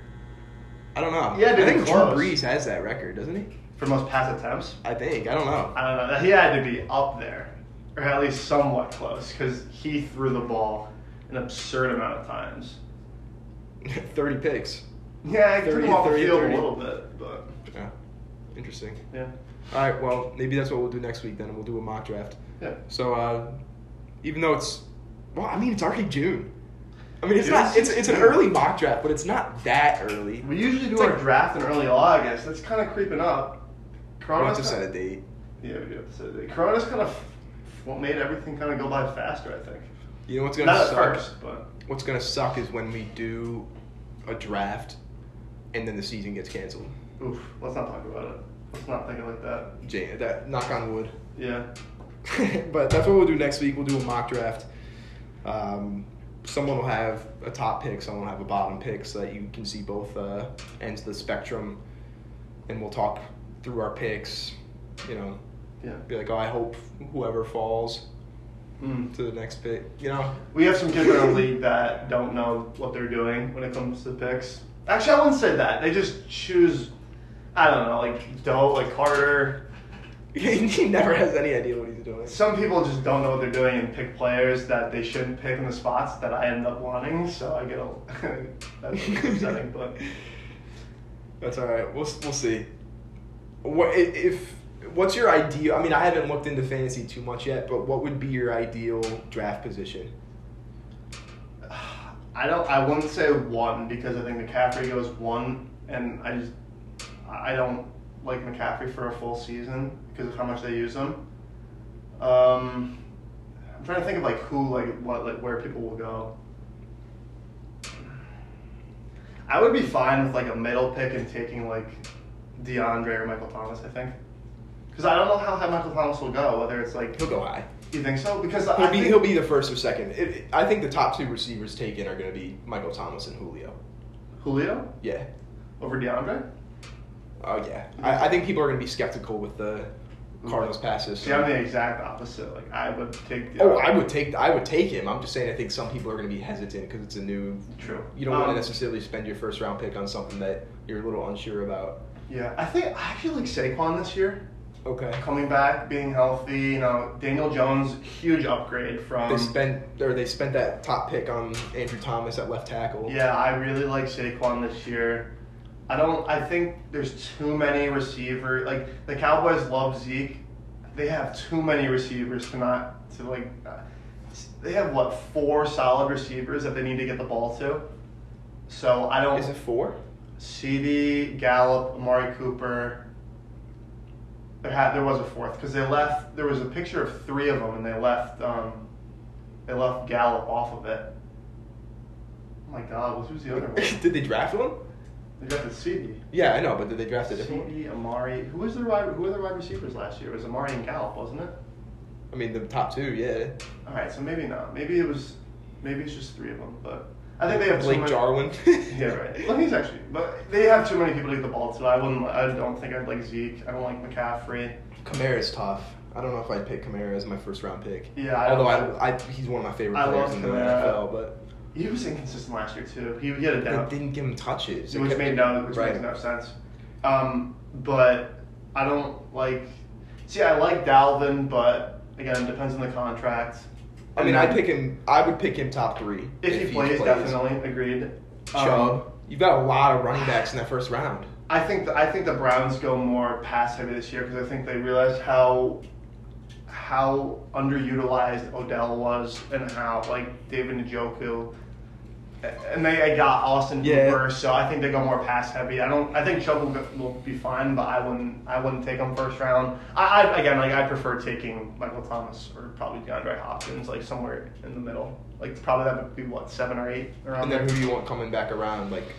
I don't know. Yeah, I dude, think close. Drew Brees has that record, doesn't he? For most pass attempts? I think. I don't know. I don't know. He had to be up there, or at least somewhat close, because he threw the ball an absurd amount of times. Thirty picks. Yeah, I took him off the field 30. a little bit, but Yeah. Interesting. yeah, All right. Well, maybe that's what we'll do next week. Then we'll do a mock draft. yeah. So, uh, even though it's, well, I mean, it's already June. I mean, it's It not. It's it's an early mock draft, but it's not that early. We usually do It's our like- draft in early August. That's kind of creeping up. We Corona's have to set a kinda- date. Yeah, we do have to set a date. Corona's kind of what made everything kind of go by faster. I think. You know what's gonna Not at suck? first, but What's gonna suck is when we do a draft, and then the season gets canceled. oof. Let's not talk about it. Let's not think it like that. Jay, that knock on wood. Yeah. but that's what we'll do next week. We'll do a mock draft. Um, someone will have a top pick, someone will have a bottom pick, so that you can see both uh, ends of the spectrum, and we'll talk through our picks. You know, Yeah. be like, oh, I hope whoever falls Mm. to the next pick. You know, We have some kids in our league that don't know what they're doing when it comes to picks. Actually, I wouldn't say that. They just choose. I don't know, like Doe, like Carter. he never has any idea what he's doing. Some people just don't know what they're doing and pick players that they shouldn't pick in the spots that I end up wanting. So I get a that's upsetting, but That's all right. We'll we'll see. What if? What's your ideal? I mean, I haven't looked into fantasy too much yet, but what would be your ideal draft position? I don't. I wouldn't say one because I think McCaffrey goes one, and I just I don't like McCaffrey for a full season because of how much they use him. Um, I'm trying to think of like who, like what, like where people will go. I would be fine with like a middle pick and taking like DeAndre or Michael Thomas. I think because I don't know how high Michael Thomas will go. Whether it's like He'll go high. you think so because He'll I be think, he'll be the first or second. It, it- I think the top two receivers taken are going to be Michael Thomas and Julio. Julio Yeah. over DeAndre. Oh yeah. I, I think people are going to be skeptical with the Cardinals passes. See, I'm the exact opposite. Like I would take. The Oh, I would take I would take him. I'm just saying I think some people are going to be hesitant because it's a new. True. You don't want Um, to necessarily spend your first round pick on something that you're a little unsure about. Yeah, I think I actually like Saquon this year. Okay. Coming back, being healthy. You know, Daniel Jones, huge upgrade from. They spent or they spent that top pick on Andrew Thomas at left tackle. Yeah, I really like Saquon this year. I don't. I think there's too many receivers. Like the Cowboys love Zeke. They have too many receivers to not to like. Uh, they have what four solid receivers that they need to get the ball to. So I don't. Is it four? CD, Gallup, Amari Cooper. There had there was a fourth because they left. There was a picture of three of them, and they left. Um, they left Gallup off of it. Oh my God, who's the other one? did they draft one? They the CD. Yeah, I know, but did they draft a different? CD, Amari. Who was the wide? Who were the wide receivers last year? It was Amari and Gallup, wasn't it? I mean, the top two, yeah. All right, so maybe not. Maybe it was. Maybe it's just three of them, but I think they have too Blake many- Jarwin. Yeah, right. Well, he's actually, but they have too many people to get the ball to. I wouldn't. I don't think I'd like Zeke. I don't like McCaffrey. Kamara's tough. I don't know if I'd pick Kamara as my first round pick. Yeah, I Although I, I, he's one of my favorite I players in the NFL, but He was inconsistent last year too. He would get it they didn't give him touches. Which made no, which right. makes no sense. Um, but I don't like. See, I like Dalvin, but again, it depends on the contract. I mean, I'd pick him. I would pick him top three if, he, plays, Definitely agreed. Chubb. Um, You've got a lot of running backs in that first round. I think the, I think the Browns go more pass heavy this year because I think they realized how how underutilized Odell was and how like David Njoku Uh, and they uh, I got Austin Yeah. Hooper, so I think they go more pass heavy. I don't. I think Chubb will, will be fine, but I wouldn't. I wouldn't take him first round. I, I again like I prefer taking Michael Thomas or probably DeAndre Hopkins, like somewhere in the middle. Like probably that would be what seven or eight around And then there. who do you want coming back around? Like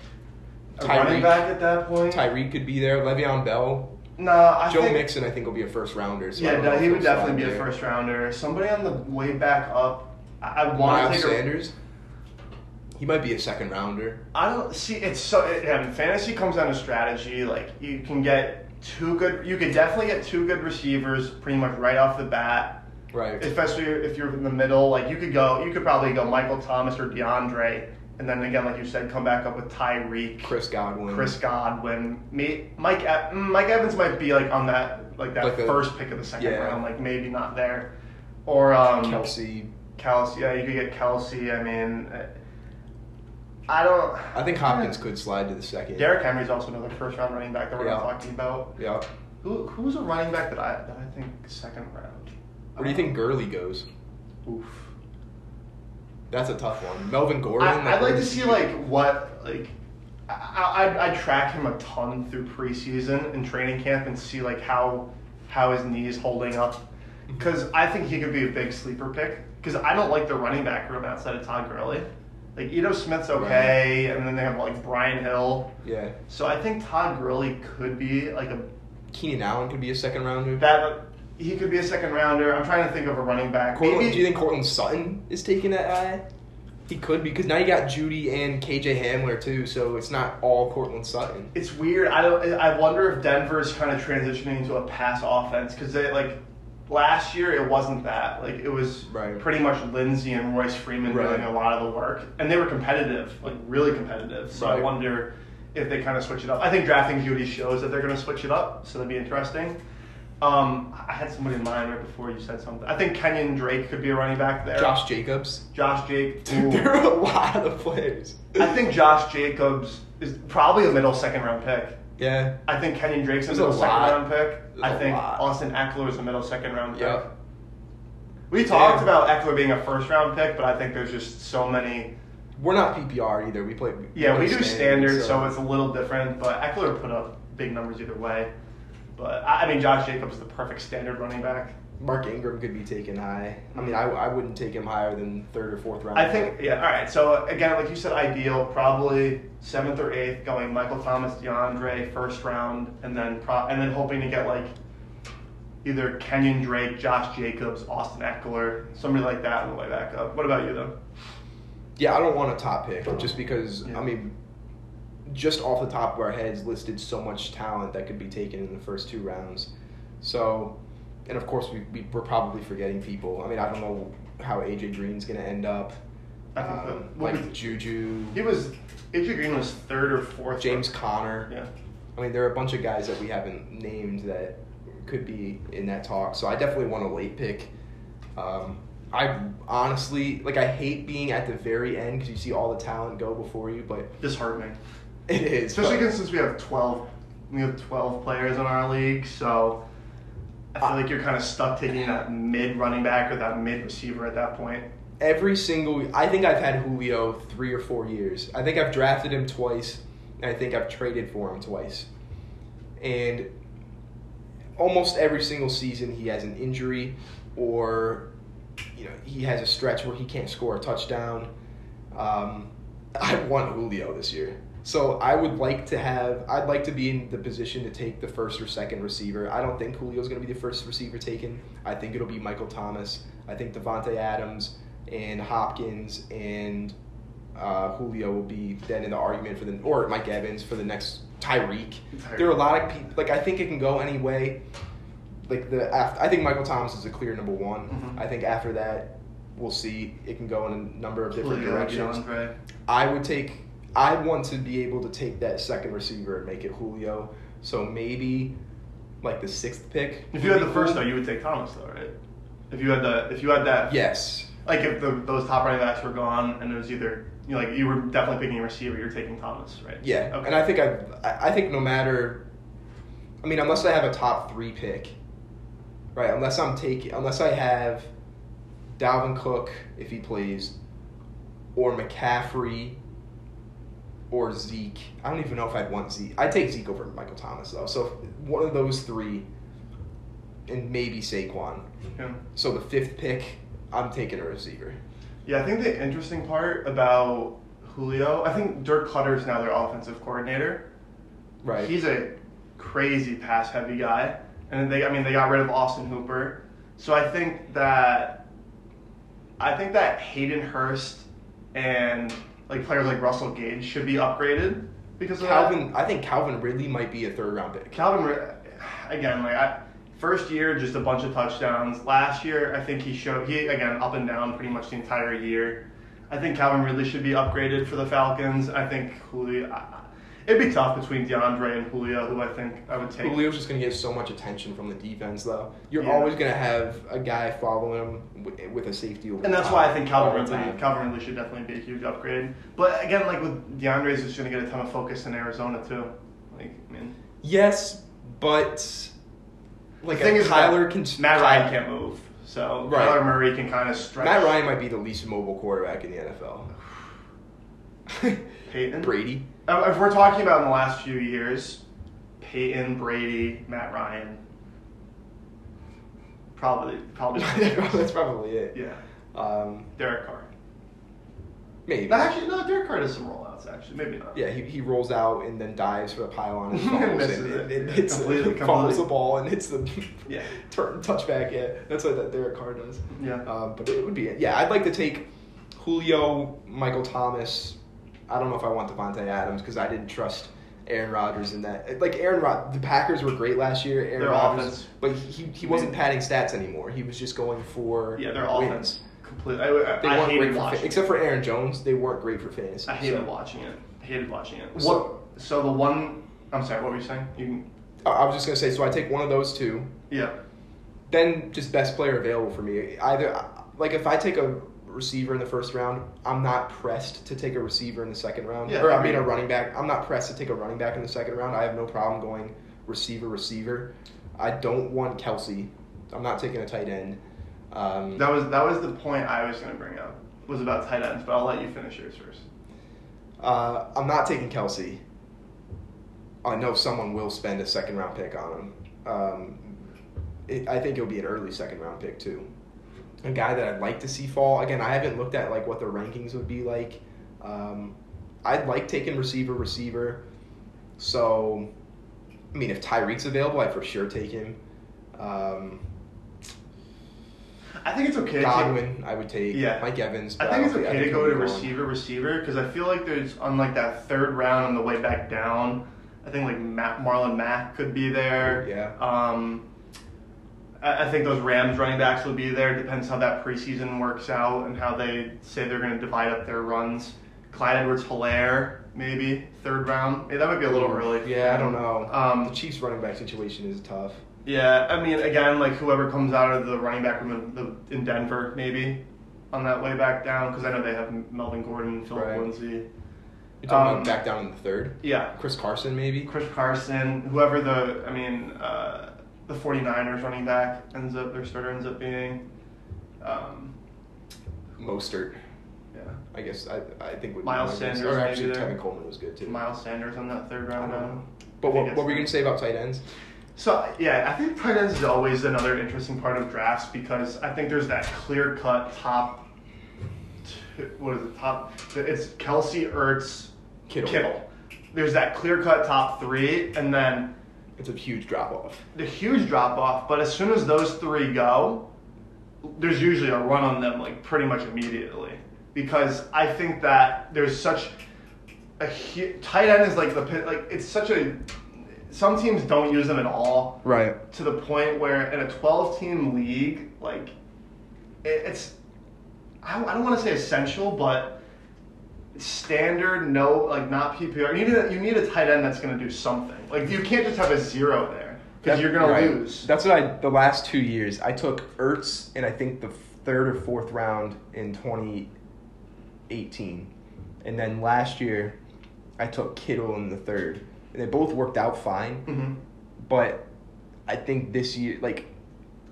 A running back at that point. Tyreek could be there. Le'Veon Bell. Nah, Joe think, Mixon, I think, will be a first rounder. So Yeah, no, he would definitely be a first rounder. Somebody on the way back up. I, I want to take a, Sanders. He might be a second rounder. I don't see. It's so. It, yeah, fantasy comes down to strategy. Like you can get two good. You could definitely get two good receivers pretty much right off the bat. Right. Especially if you're in the middle, like you could go, you could probably go Michael Thomas or DeAndre, and then again, like you said, come back up with Tyreek, Chris Godwin. Chris Godwin, me, Mike. Mm, Mike Evans might be like on that, like that Like first pick of the second yeah. round, like maybe not there, or um, Kelce. Kelce. Yeah, you could get Kelce. I mean, I don't. I think Hopkins could slide to the second. Derrick Henry's also another first round running back that we're not Yeah. talking about. Yeah. Who who's a running back that I that I think second round? Where do you think Gurley goes? Oof. That's a tough one. Melvin Gordon. I, I'd like to see where like what like I I I track him a ton through preseason and training camp and see like how how his knee is holding up mm-hmm. because I think he could be a big sleeper pick because I don't like the running back room outside of Todd Gurley. Like Ito Smith's okay, and then they have like Brian Hill. Yeah. So I think Todd Gurley could be like a Keenan Allen could be a second rounder. that. He could be a second rounder. I'm trying to think of a running back. Courtland, Maybe do you think Courtland Sutton is taking that high? He could because now you got Jeudy and KJ Hamler too, so it's not all Courtland Sutton. it's weird. I don't. I wonder if Denver's kind of transitioning into a pass offense because they like last year it wasn't that. Like it was Right. pretty much Lindsay and Royce Freeman Right. doing a lot of the work, and they were competitive, like really competitive. So I wonder if they kind of switch it up. I think drafting Jeudy shows that they're going to switch it up, so that'd be interesting. Um, I had somebody in mind right before you said something. I think Kenyan Drake could be a running back there. Josh Jacobs. Josh Jake. Dude, there are a lot of players. I think Josh Jacobs is probably a middle second round pick. Yeah. I think Kenyan Drake's a There's middle a second lot. round pick. There's I a think lot. Austin Ekeler is a middle second round pick. Yep. We talked Yeah. about Ekeler being a first round pick, but I think there's just so many. We're not PPR either. We play. Yeah, we play do standard, so it's a little different. But Ekeler put up big numbers either way. But I I mean, Josh Jacobs is the perfect standard running back. Mark Ingram could be taken high. I mean, mm-hmm. I, I wouldn't take him higher than third or fourth round. I think, yeah, all right. So again, like you said, ideal, probably seventh or eighth, going Michael Thomas, DeAndre, first round, and then pro- and then hoping to get like either Kenyan Drake, Josh Jacobs, Austin Ekeler, somebody like that on the way back up. What about you though? Yeah, I don't want a top pick just because Yeah. I mean, just off the top of our heads, listed so much talent that could be taken in the first two rounds. So, and of course, we, we we're probably forgetting people. I mean, I don't know how AJ Green's gonna end up. I think Um, that- like Juju, He was AJ Green was third or fourth. James Conner. Yeah. I mean, there are a bunch of guys that we haven't named that could be in that talk. So I definitely want a late pick. Um, I honestly like. I hate being at the very end because you see all the talent go before you, but Disheartening. it is. Especially but- since we have twelve, we have twelve players in our league, so I feel like you're kind of stuck taking that mid running back or that mid receiver at that point. every single I think I've had Julio three or four years. I think I've drafted him twice, and I think I've traded for him twice. And almost every single season he has an injury or you know, he has a stretch where he can't score a touchdown. Um, I want Julio this year. So I would like to have I'd like to be in the position to take the first or second receiver. I don't think Julio's gonna be the first receiver taken. I think it'll be Michael Thomas. I think Davante Adams and Hopkins and uh, Julio will be then in the argument for the or Mike Evans for the next Tyreek. There are a lot of people like I think it can go any way. Like the after, I think Michael Thomas is a clear number one. Mhm. I think after that we'll see it can go in a number of different Julio, directions. DeAndre. I would take I want to be able to take that second receiver and make it Julio. So maybe like the sixth pick. If you had the first though, you would take Thomas though, right? If you had the if you had that Yes. like if the, those top running backs were gone and it was either you know, like you were definitely picking a receiver, you're taking Thomas, right? Yeah, Okay. and I think I, I I think no matter, I mean, unless I have a top three pick, right? Unless I'm taking, unless I have Dalvin Cook if he plays, or McCaffrey, or Zeke. I don't even know if I'd want Zeke. I'd take Zeke over Michael Thomas though. So one of those three, and maybe Saquon. Yeah. So the fifth pick, I'm taking a receiver. Yeah, I think the interesting part about Julio, I think Dirk Koetter's now their offensive coordinator. Right. He's a crazy pass heavy guy. And they I mean they got rid of Austin Hooper. So I think that I think that Hayden Hurst and like players like Russell Gage should be upgraded because of that. Calvin, I think Calvin Ridley might be a third round pick. Calvin, again, like I, first year, just a bunch of touchdowns. Last year, I think he showed he again up and down pretty much the entire year. I think Calvin Ridley should be upgraded for the Falcons. I think Julio. I- It'd be tough between DeAndre and Julio, who I think I would take. Julio's just going to get so much attention from the defense, though. You're Yeah. always going to have a guy following him with, with a safety And that's why I think Calvin Ridley. Calvin Ridley should definitely be a huge upgrade. But again, like with DeAndre, is just going to get a ton of focus in Arizona too. Like, I mean, Yes, but like the thing is, Kyler can Matt Ryan can't move, so Right. Kyler Murray can kind of stretch. Matt Ryan might be the least mobile quarterback in the NFL. Peyton Brady. Uh, If we're talking about in the last few years, Peyton, Brady, Matt Ryan, probably, probably. that's probably it. yeah, Um, Derek Carr. maybe. No, actually, no. Derek Carr does some rollouts. Actually, maybe not. Yeah, he, he rolls out and then dives for the pylon and fumbles Misses and, it. and, and hits completely- the, fumbles the ball and hits the Yeah. turn touchback. Yeah, that's what that Derek Carr does. Yeah. Um, but it would be yeah. I'd like to take Julio, Michael Thomas. I don't know if I want Davante Adams because I didn't trust Aaron Rodgers in that. Like Aaron Rod, the Packers were great last year. Aaron Their Rodgers, offense. but he he wasn't padding stats anymore. He was just going for Yeah, their wins. offense completely. I, I, They I weren't hated great for watching. except for Aaron Jones. They weren't great for fantasy. I hated so- watching it. I hated watching it. So- what? So the one. I'm sorry. What were you saying? You. can- I I was just gonna say. So I take one of those two. Yeah. then just best player available for me. Either like if I take a receiver in the first round, I'm not pressed to take a receiver in the second round. Yeah, or I mean a running back. I'm not pressed to take a running back in the second round. I have no problem going receiver receiver. I don't want Kelce. I'm not taking a tight end. Um, That was that was the point I was going to bring up. Was about tight ends, but I'll let you finish yours first. uh, I'm not taking Kelce. I know someone will spend a second round pick on him. Um, it, I think it'll be an early second round pick too. A guy that I'd like to see fall. Again, I haven't looked at like what the rankings would be like. Um, I'd like taking receiver receiver. So, I mean, if Tyreek's available, I'd for sure take him. Um, I think it's okay. take- Godwin, I would take. Yeah. Mike Evans. I think it's okay I to go to receiver, receiver, because I feel like there's on like that third round on the way back down. I think like Matt, Marlon Mack could be there. Yeah. Um, I, think those Rams running backs will be there. Depends how that preseason works out and how they say they're going to divide up their runs. Clyde Edwards Helaire, maybe third round. Yeah, that might be a little early. Yeah, I don't know. Um, the Chiefs running back situation is tough. Yeah, I mean, again, like whoever comes out of the running back room in Denver, maybe on that way back down, because I know they have Melvin Gordon, Philip Right. Lindsay. You're talking Um, about back down in the third. Yeah, Chris Carson, maybe. Chris Carson, whoever the, I mean, uh, the 49ers running back ends up, their starter ends up being. Um, Mostert. yeah, I guess I I think would Miles one of those. Sanders Or actually, there. Tevin Coleman was good too. Miles Sanders on that third round. don't now. know. But what, what were you gonna say about tight ends? So yeah, I think tight ends is always another interesting part of drafts because I think there's that clear cut top. Two, what is it? Top. It's Kelce, Ertz, Kittle. There's that clear cut top three, and then It's a huge drop off. the huge drop off. But as soon as those three go, there's usually a run on them like pretty much immediately because I think that there's such a tight end is like the pit- like it's such a some teams don't use them at all Right. to the point where in a 12 team league, like it, it's I I don't want to say essential, but standard, no, like not PPR. You need a, you need a tight end that's going to do something. Like you can't just have a zero there because you're going to lose. That's what I. The last two years, I took Ertz in I think the third or fourth round in 2018, and then last year, I took Kittle in the third, and they both worked out fine. hmm but I think this year, like,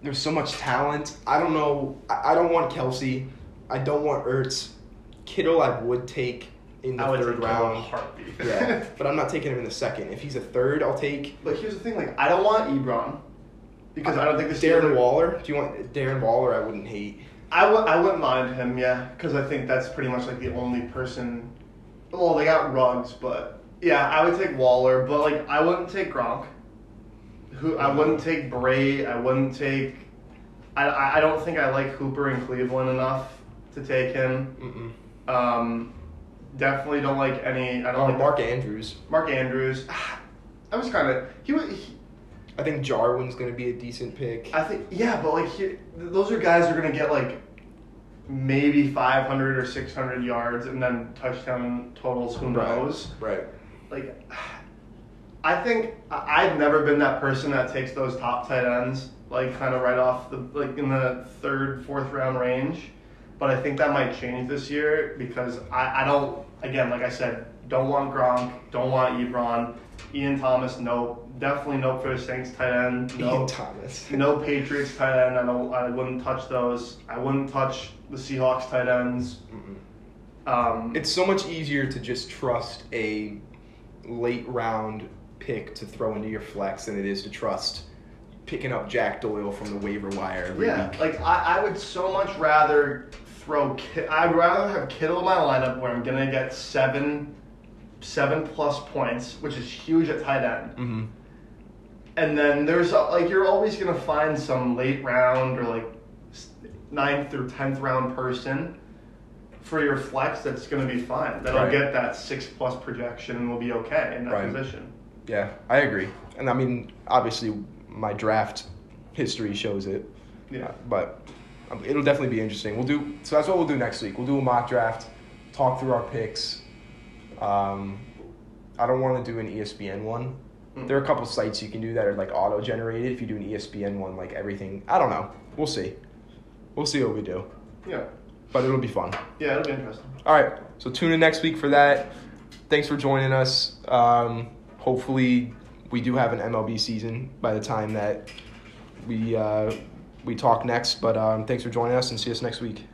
there's so much talent. I don't know. I, I don't want Kelce. I don't want Ertz. Kittle, I would take in the I would third take Kittle in a round. heartbeat. yeah, but I'm not taking him in the second. If he's a third, I'll take But here's the thing: like I don't want Ebron because I don't think the Darren Steelers- Waller. Do you want Darren Waller? I wouldn't hate. I w- I wouldn't mind him, yeah, because I think that's pretty much like the only person. Well, they got Ruggs, but yeah, I would take Waller, but like I wouldn't take Gronk. Who I wouldn't take Bray. I wouldn't take. I, I I don't think I like Hooper in Cleveland enough to take him. Mm-mm. Um, Definitely don't like any. I don't Oh, like Mark Andrews. Mark Andrews. I was kind of he was. He, I think Jarwin's going to be a decent pick. I think yeah, but like he, those are guys who are gonna get like maybe 500 or 600 yards and then touchdown totals. Who Right. knows? Right. Like, I think I've never been that person that takes those top tight ends like kind of right off the like in the third, fourth round range. But I think that might change this year because I, I don't again like I said don't want Gronk, don't want Ebron, Ian Thomas, no, definitely no for the Saints tight end, no, Ian Thomas. no Patriots tight end. I don't. I wouldn't touch those. I wouldn't touch the Seahawks tight ends. Um, It's so much easier to just trust a late round pick to throw into your flex than it is to trust picking up Jack Doyle from the waiver wire yeah, week. like I, I would so much rather throw. I'd rather have Kittle in my lineup where I'm gonna get seven, seven plus points, which is huge at tight end. Mm-hmm. And then there's uh, like you're always gonna find some late round or like ninth or tenth round person for your flex that's gonna be fine. That'll Right. get that six plus projection and will be okay in that Right. position. Yeah, I agree. And I mean, obviously, my draft history shows it. Yeah. But it'll definitely be interesting. We'll do so. That's what we'll do next week. We'll do a mock draft, talk through our picks. Um, I don't want to do an ESPN one. Mm. There are a couple sites you can do that are like auto generated. If you do an ESPN one, like everything, I don't know. We'll see. We'll see what we do. Yeah. But it'll be fun. Yeah, it'll be interesting. All right. So tune in next week for that. Thanks for joining us. Um, hopefully, we do have an MLB season by the time that we uh, we talk next. But um, thanks for joining us and see us next week.